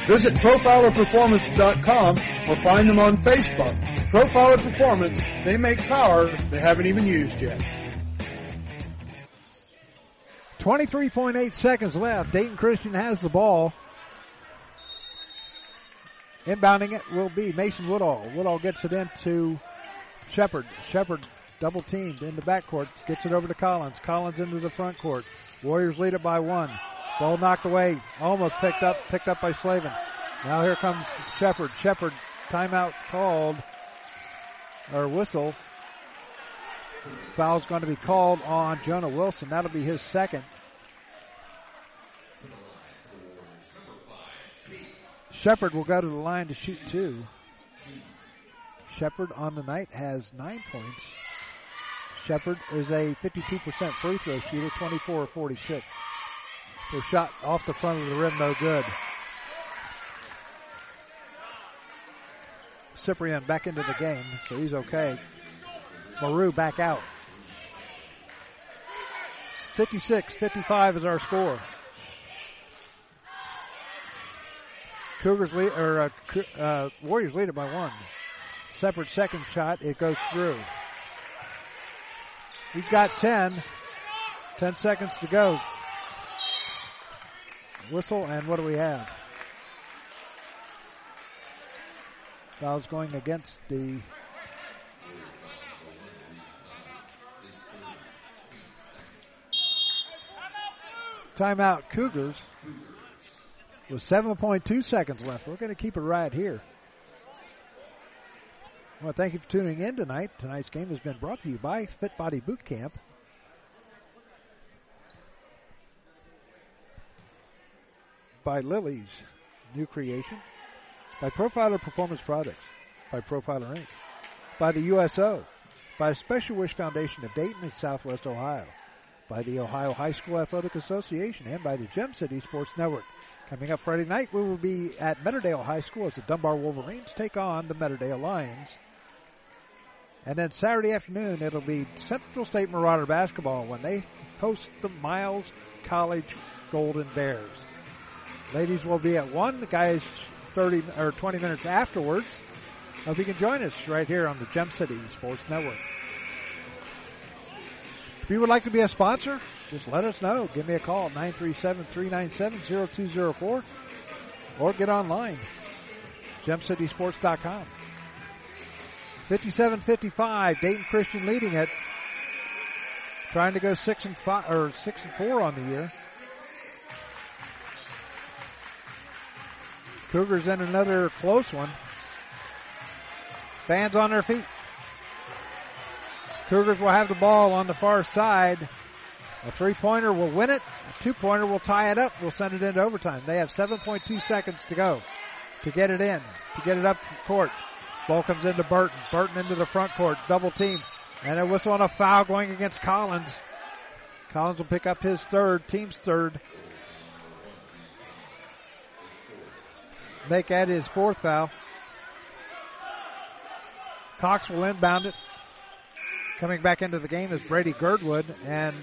visit profilerperformance.com or find them on Facebook. Profiler Performance, they make power they haven't even used yet. 23.8 seconds left. Dayton Christian has the ball. Inbounding it will be Mason Woodall. Woodall gets it into Shepard. Shepard double teamed in the backcourt. Gets it over to Collins. Collins into the front court. Warriors lead it by one. Ball knocked away. Almost picked up, picked up by Slavin. Now here comes Shepard. Shepard timeout called or whistle Foul's going to be called on Jonah Wilson. That'll be his second. Shepard will go to the line to shoot two. Shepard on the night has nine points. Shepard is a 52% free throw shooter, 24 of 46. Their shot off the front of the rim, no good. Cyprian back into the game, so he's okay. Maru back out. 56 55 is our score. Cougars lead, or uh, uh, Warriors lead it by one. Separate second shot, it goes through. We've got 10. 10 seconds to go. Whistle, and what do we have? Fouls going against the Timeout Cougars with 7.2 seconds left. We're going to keep it right here. Well, thank you for tuning in tonight. Tonight's game has been brought to you by Fit Body Boot Camp. By Lily's new creation. By Profiler Performance Products. By Profiler Inc. By the USO. By Special Wish Foundation of Dayton and Southwest Ohio by the Ohio High School Athletic Association and by the Gem City Sports Network. Coming up Friday night, we will be at Meadowdale High School as the Dunbar Wolverines take on the Meadowdale Lions. And then Saturday afternoon, it'll be Central State Marauder basketball when they host the Miles College Golden Bears. Ladies will be at one. The guys 30 or 20 minutes afterwards. Hope you can join us right here on the Gem City Sports Network. If you would like to be a sponsor, just let us know. Give me a call, 937-397-0204, or get online, gemcitysports.com. 57-55, Dayton Christian leading it. Trying to go six and five, or six and four on the year. Cougars in another close one. Fans on their feet. Cougars will have the ball on the far side. A three pointer will win it. A two pointer will tie it up. We'll send it into overtime. They have 7.2 seconds to go to get it in, to get it up court. Ball comes into Burton. Burton into the front court. Double team. And a whistle on a foul going against Collins. Collins will pick up his third, team's third. Make that his fourth foul. Cox will inbound it. Coming back into the game is Brady Girdwood, and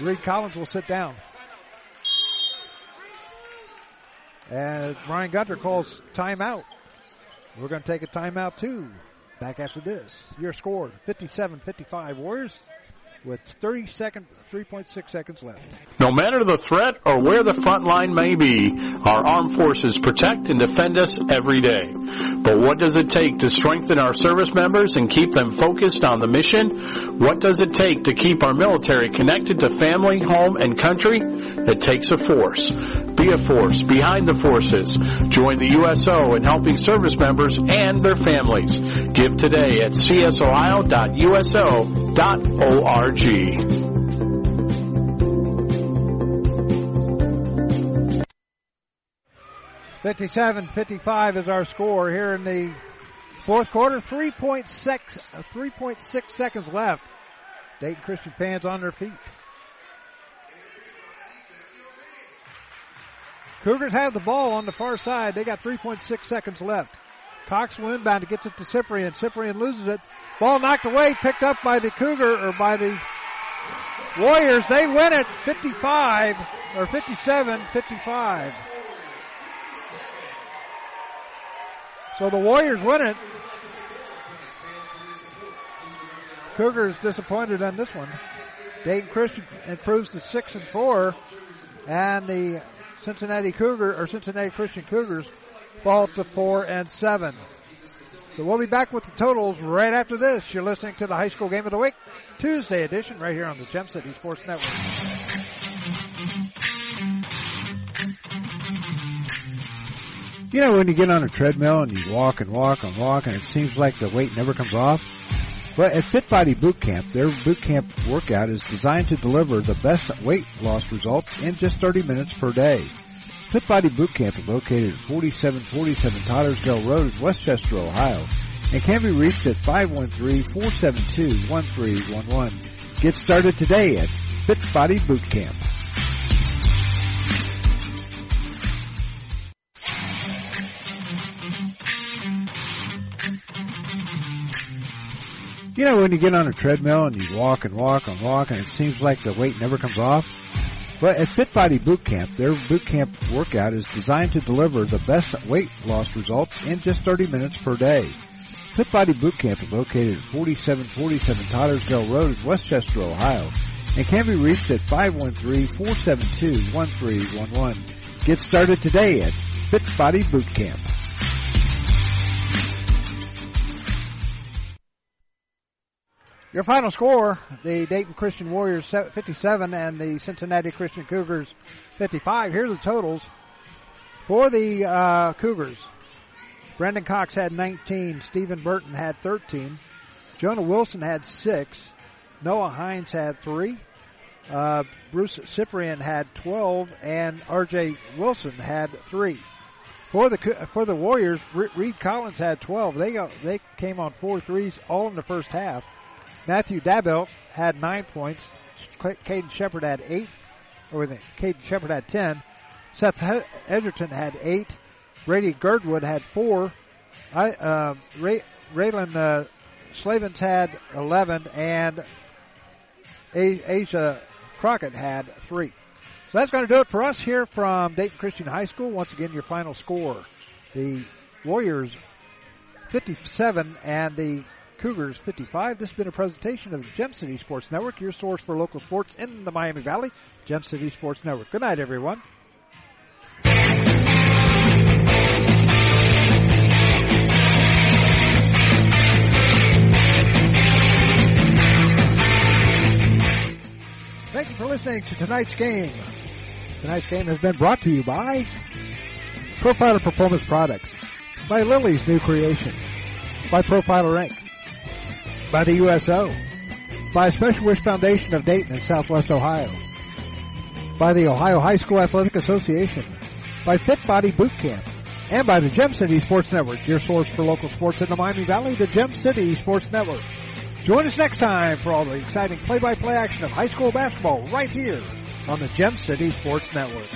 Reed Collins will sit down. And Ryan Gunter calls timeout. We're going to take a timeout too. Back after this. Your score 57 55 Warriors with 30 second, 3.6 seconds left. No matter the threat or where the front line may be, our armed forces protect and defend us every day. But what does it take to strengthen our service members and keep them focused on the mission? What does it take to keep our military connected to family, home, and country? It takes a force. Be a force behind the forces. Join the USO in helping service members and their families. Give today at csohio.uso.org org. Fifty-seven, fifty-five is our score here in the fourth quarter. 3.6, 3.6 seconds left. Dayton Christian fans on their feet. Cougars have the ball on the far side. They got 3.6 seconds left. Cox will inbound. Gets it to Cyprian. Cyprian loses it. Ball knocked away. Picked up by the Cougar or by the Warriors. They win it 55 or 57 55. So the Warriors win it. Cougars disappointed on this one. Dayton Christian improves to six and four, and the Cincinnati Cougar or Cincinnati Christian Cougars fall to four and seven. So we'll be back with the totals right after this. You're listening to the high school game of the week, Tuesday edition, right here on the Gem City Sports Network. You know when you get on a treadmill and you walk and walk and walk and it seems like the weight never comes off? Well, at Fit Body Boot Camp, their boot camp workout is designed to deliver the best weight loss results in just 30 minutes per day. Fit Body Boot Camp is located at 4747 Tottersdale Road in Westchester, Ohio, and can be reached at 513-472-1311. Get started today at Fit Body Boot Camp. You know when you get on a treadmill and you walk and walk and walk and it seems like the weight never comes off? Well, at Fit Body Boot Camp, their boot camp workout is designed to deliver the best weight loss results in just 30 minutes per day. Fit Body Boot Camp is located at 4747 Tottersdale Road in Westchester, Ohio, and can be reached at 513-472-1311. Get started today at Fit Body Boot Camp. Your final score, the Dayton Christian Warriors 57 and the Cincinnati Christian Cougars 55. Here are the totals for the uh, Cougars. Brendan Cox had 19. Stephen Burton had 13. Jonah Wilson had 6. Noah Hines had 3. Uh, Bruce Cyprian had 12. And R.J. Wilson had 3. For the for the Warriors, Reed Collins had 12. They got, they came on four threes all in the first half. Matthew Dabelt had nine points. Caden Shepard had eight. Or Caden Shepard had ten. Seth Edgerton had eight. Brady Girdwood had four. I, uh, Ray, Raylan uh, Slavens had 11, and Asia Crockett had three. So that's going to do it for us here from Dayton Christian High School. Once again, your final score. The Warriors 57 and the Cougars 55. This has been a presentation of the Gem City Sports Network, your source for local sports in the Miami Valley. Gem City Sports Network. Good night, everyone. Thank you for listening to tonight's game. Tonight's game has been brought to you by Profiler Performance Products, by Lily's new creation, by Profiler Inc., by the USO, by a Special Wish Foundation of Dayton in Southwest Ohio, by the Ohio High School Athletic Association, by Fit Body Boot Camp, and by the Gem City Sports Network, your source for local sports in the Miami Valley, the Gem City Sports Network. Join us next time for all the exciting play-by-play action of high school basketball right here on the Gem City Sports Network.